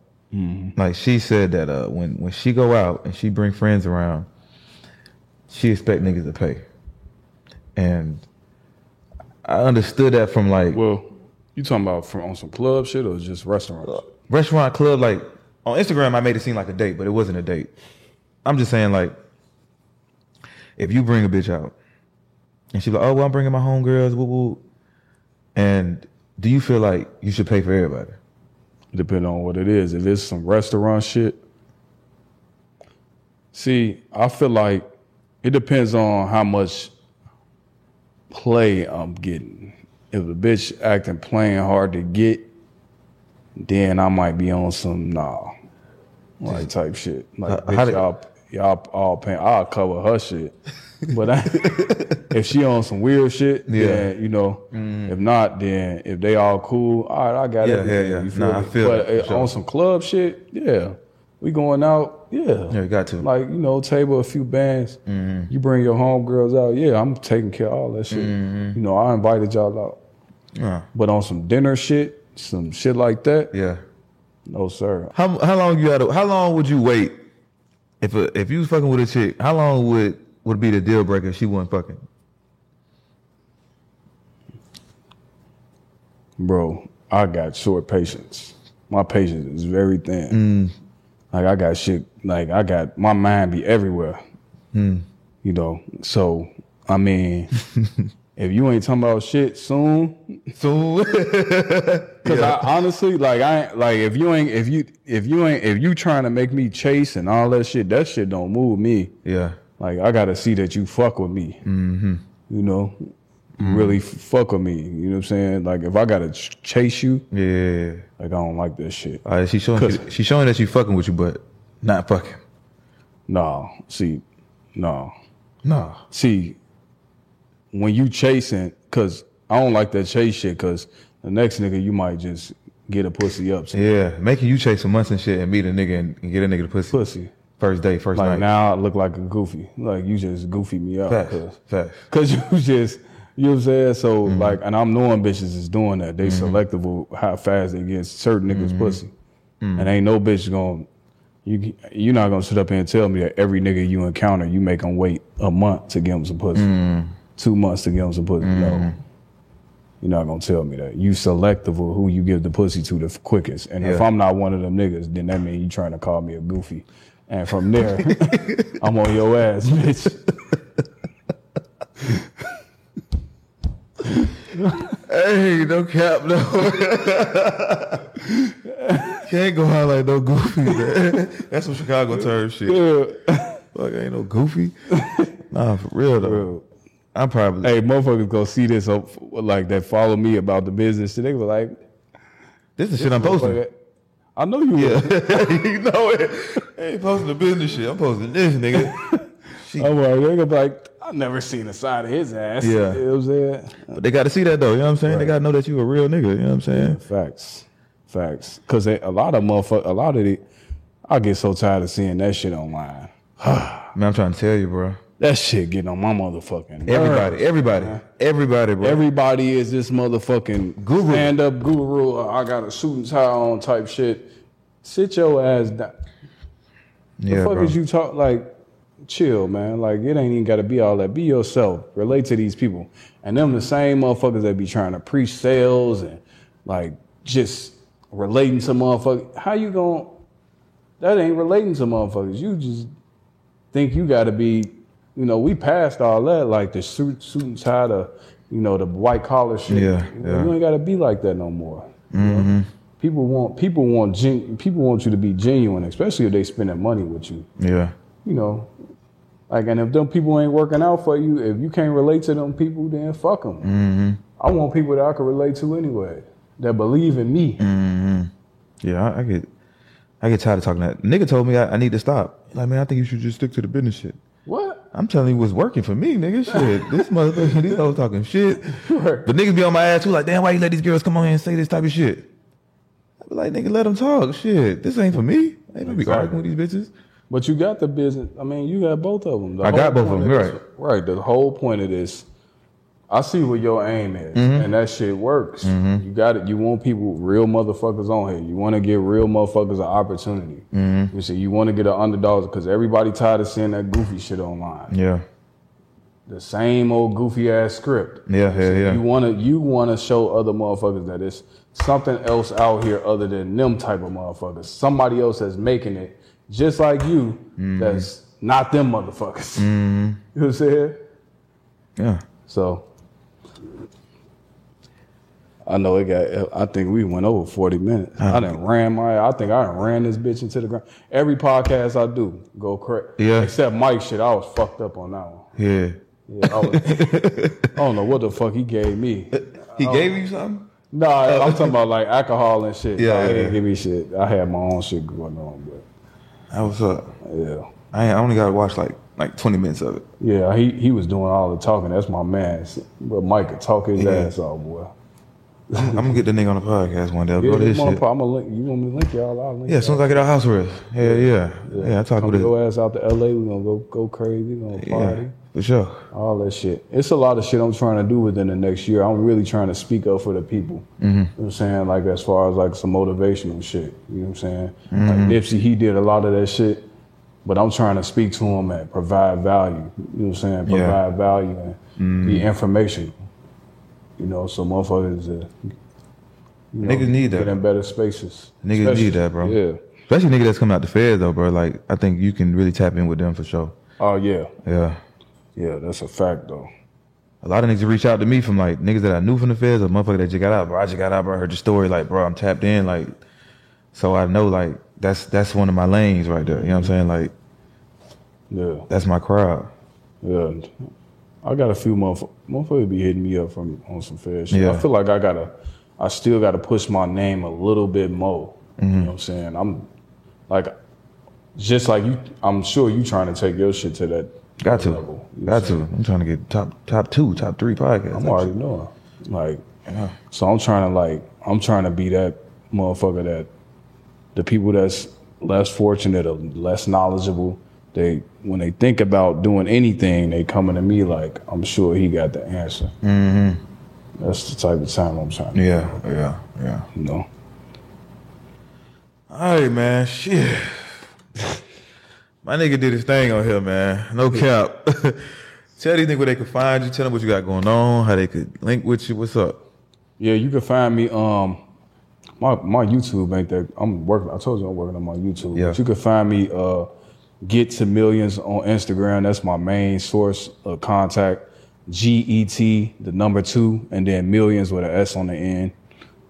Like she said that uh, when when she go out and she bring friends around, she expect niggas to pay, and I understood that from like Well, you talking about from on some club shit or just restaurants? restaurant club like on Instagram I made it seem like a date, but it wasn't a date. I'm just saying like if you bring a bitch out and she's like, oh well I'm bringing my homegirls, woo woo, and do you feel like you should pay for everybody? Depending on what it is. If it's some restaurant shit. See, I feel like it depends on how much play I'm getting. If a bitch acting playing hard to get, then I might be on some nah, like type shit. Like Uh, bitch, y'all y'all all paying. I'll cover her shit. But I, [LAUGHS] if she on some weird shit, Yeah. then you know. If not, then if they all cool, all right, I got Yeah, it. yeah, yeah. You Nah, I feel But uh, sure. on some club shit, yeah, we going out, yeah. Yeah, you got to. Like you know, table a few bands. Mm-hmm. You bring your homegirls out, yeah. I'm taking care of all that shit. Mm-hmm. You know, I invited y'all out. Yeah. But on some dinner shit, some shit like that, yeah. no sir. How how long you had? to- How long would you wait if a, if you was fucking with a chick? How long would would be the deal breaker if she wasn't fucking? Bro, I got short patience. My patience is very thin. Mm. Like I got shit. Like I got my mind be everywhere. Mm. You know. So I mean, [LAUGHS] if you ain't talking about shit soon, So [LAUGHS] Cause I honestly like I ain't- like if you ain't if you if you ain't if you trying to make me chase and all that shit, that shit don't move me. yeah. Like I gotta see that you fuck with me. Mm-hmm. You know, You really mm-hmm. fuck with me. You know what I'm saying? Like if I gotta ch- chase you, Yeah. like I don't like that shit. All right, she's showing she's showing that she fucking with you, but not fucking. No, see, no, No. see, when you chasing, cause I don't like that chase shit. Cause the next nigga you might just get a pussy up, some Yeah, making you chase some months and shit and meet a nigga and, and get a nigga to pussy. pussy. First day, first Like night. now I look like a goofy. Like you just goofy me up. Facts. Cause, Facts. 'cause [LAUGHS] you just, you know what I'm saying? So Mm-hmm. like, and I'm knowing bitches is doing that. They selective with how fast they get certain niggas Mm-hmm. pussy. And ain't no bitch going, you, you're not gonna sit up here and tell me that every nigga you encounter, you make them wait a month to give them some pussy. Mm-hmm. Two months to give them some pussy. No. You're not gonna tell me that. You selective of who you give the pussy to the quickest. And if I'm not one of them niggas, then that means you trying to call me a goofy. And from there, [LAUGHS] I'm on your ass, bitch. [LAUGHS] Hey, no cap, no. Can't go out like no goofy, man. That's some Chicago term shit. Yeah. Fuck, ain't no goofy. Nah, for real though. Real. I'm probably. Hey, motherfuckers go see this like that follow me about the business. Shit. They were like, this is the shit I'm posting. I know you will. [LAUGHS] you know it. I ain't posting the business shit. I'm posting this, nigga. I'm like, they gonna be like, I never seen the side of his ass. Yeah. You know what I'm saying? But they got to see that though. You know what I'm saying? They got to know that you a real nigga. You know what I'm saying? Facts. Facts. Cause a lot of motherfuckers, a lot of the, I get so tired of seeing that shit online. [SIGHS] Man, I'm trying to tell you, bro. That shit getting on my motherfucking nerves. Everybody, everybody, everybody, bro. Everybody is this motherfucking Guru. stand up guru. uh, I got a suit and tie on type shit. Sit your ass down. yeah, the fuck bro. is you talk like? Chill, man. Like it ain't even gotta be all that. Be yourself. Relate to these people. And them the same motherfuckers that be trying to preach sales and like just relating to motherfuckers. How you gonna that ain't relating to motherfuckers. You just think you gotta be, you know, we passed all that, like the suit suit and tie, the you know, the white collar shit. Yeah, You, yeah. you ain't gotta be like that no more. you know? Mm-hmm. People want people want gen, people want you to be genuine, especially if they spending money with you Yeah. you know, like, and if them people ain't working out for you, if you can't relate to them people, then fuck them. Mm-hmm. I want people that I can relate to anyway, that believe in me. Mm-hmm. Yeah, I, I get I get tired of talking that. Nigga told me I, I need to stop. Like, man, I think you should just stick to the business shit. What? I'm telling you what's working for me, nigga. Shit. [LAUGHS] this motherfucker, these hoes talking shit. But niggas be on my ass too, like, damn, why you let these girls come on here and say this type of shit? I be like, nigga, let them talk. Shit. This ain't for me. I ain't gonna be Exactly. arguing with these bitches. But you got the business. I mean, you got both of them. The I got both of them, this- right. The whole point of this, I see what your aim is, Mm-hmm. and that shit works. You got it. You want people, real motherfuckers on here. You want to give real motherfuckers an opportunity. Mm-hmm. You see, you want to get an underdogs because everybody tired of seeing that goofy shit online. Yeah. the same old goofy ass script. Yeah, yeah, yeah. You wanna you wanna show other motherfuckers that it's something else out here other than them type of motherfuckers. Somebody else that's making it just like you. Mm-hmm. That's not them motherfuckers. [LAUGHS] You know what I'm saying? Yeah. So I know it got. I think we went over forty minutes. I done ran my. I think I ran this bitch into the ground. Every podcast I do go correct. Yeah. Except Mike shit. I was fucked up on that one. Yeah. Yeah, I, was, [LAUGHS] I don't know what the fuck he gave me. He gave you something? No, I'm talking about like alcohol and shit. Yeah, Nah, he yeah, didn't yeah. give me shit. I had my own shit going on, but That was up. yeah, I, I only gotta watch like like 20 minutes of it. yeah. He he was doing all the talking. That's my man. But Mike could talk his Yeah. ass off, boy. I'm gonna get the nigga on the podcast one day. I'll Yeah, go to this shit. I'm gonna link. You want me to link y'all? I'll link Yeah, as soon as I get out house arrest. Yeah, yeah. Yeah, I talk Come with it. your ass out to LA. We gonna go go crazy. We gonna party. Yeah, for sure. All that shit. It's a lot of shit I'm trying to do within the next year. I'm really trying to speak up for the people. Mm-hmm. You know what I'm saying? Like as far as like some motivational shit. You know what I'm saying? Mm-hmm. Like Nipsey, he did a lot of that shit. But I'm trying to speak to him and provide value. You know what I'm saying? Yeah. Mm-hmm. Provide value and be informational. You know, so motherfuckers uh, you know, Niggas need that. Get in better spaces. Niggas Especially- need that, bro. Yeah. Especially nigga that's coming out the feds though, bro. Like I think you can really tap in with them for sure. Oh yeah. Yeah. Yeah, that's a fact though. A lot of niggas reach out to me from like niggas that I knew from the feds or motherfucker that just got out, bro. I just got out, bro. I heard your story, like, bro, I'm tapped in, like, so I know, like, that's that's one of my lanes right there. You know what I'm saying? Like, Yeah. that's my crowd. Yeah, I got a few motherfuckers. Motherfuckers be hitting me up from on some fair shit. Yeah. I feel like I gotta, I still gotta push my name a little bit more. You Mm-hmm. know what I'm saying? I'm like, just like you. I'm sure you trying to take your shit to that. Got to, level. You know what got to. I'm trying to get top top two, top three podcasts. I'm already knowing. Like, so I'm trying to like, I'm trying to be that motherfucker that the people that's less fortunate or less knowledgeable, they when they think about doing anything, they coming to me like, I'm sure he got the answer. Mm-hmm. That's the type of time I'm trying to, Yeah, yeah, yeah. you know. All right, man. Shit. My nigga did his thing on here, man. No cap. [LAUGHS] Tell these niggas where they can find you. Tell them what you got going on. How they could link with you. What's up? Yeah, you can find me. Um, my my YouTube ain't that. I'm working. I told you I'm working on my YouTube. Yeah. But you can find me. Uh, Get2Millions on Instagram. That's my main source of contact. G E T the number two, and then millions with an S on the end.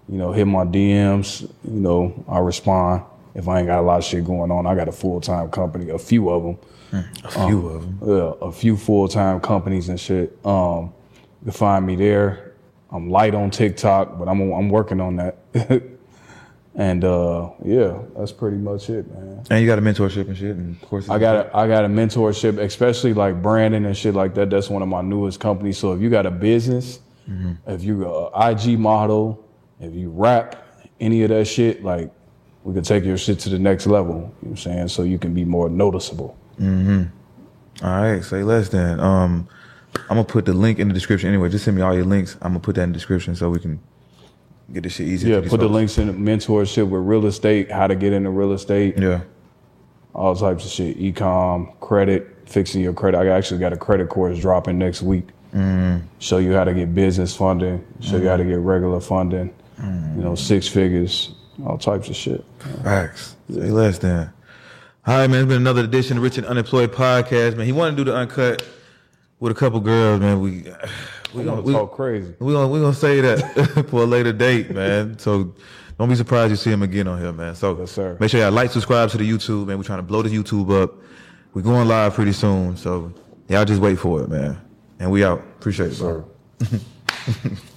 You know, hit my DMs. You know, I respond. If I ain't got a lot of shit going on, I got a full time company, a few of them. A few of them. Yeah, a few full time companies and shit. Um, you can find me there. I'm light on TikTok, but I'm I'm working on that. [LAUGHS] and uh, yeah, that's pretty much it, man. And you got a mentorship and shit. And courses. I got a, I got a mentorship, especially like branding and shit like that. That's one of my newest companies. So if you got a business, if you a IG model, if you rap, any of that shit, like we can take your shit to the next level. You know what I'm saying? So you can be more noticeable. Mm-hmm. All right, say less then. Um, I'm gonna put the link in the description anyway. Just send me all your links. I'm gonna put that in the description so we can get this shit easy. Yeah, put the links in the mentorship with real estate, how to get into real estate, Yeah, all types of shit, ecom, credit, fixing your credit. I actually got a credit course dropping next week. Mm. Show you how to get business funding. Show you how to mm. get regular funding. Mm. You know, six figures, all types of shit. Facts. Say less than. All right, man. It's been another edition of Rich and Unemployed podcast, man. He wanted to do the uncut with a couple girls, man. We [SIGHS] we gonna we, talk crazy. we gonna we gonna say that [LAUGHS] for a later date, man. So don't be surprised you see him again on here, man. So Yes, sir. make sure y'all like, subscribe to the YouTube, man. We're trying to blow the YouTube up. We're going live pretty soon, so y'all just wait for it, man. And we out. Appreciate it, bro. Sir. [LAUGHS]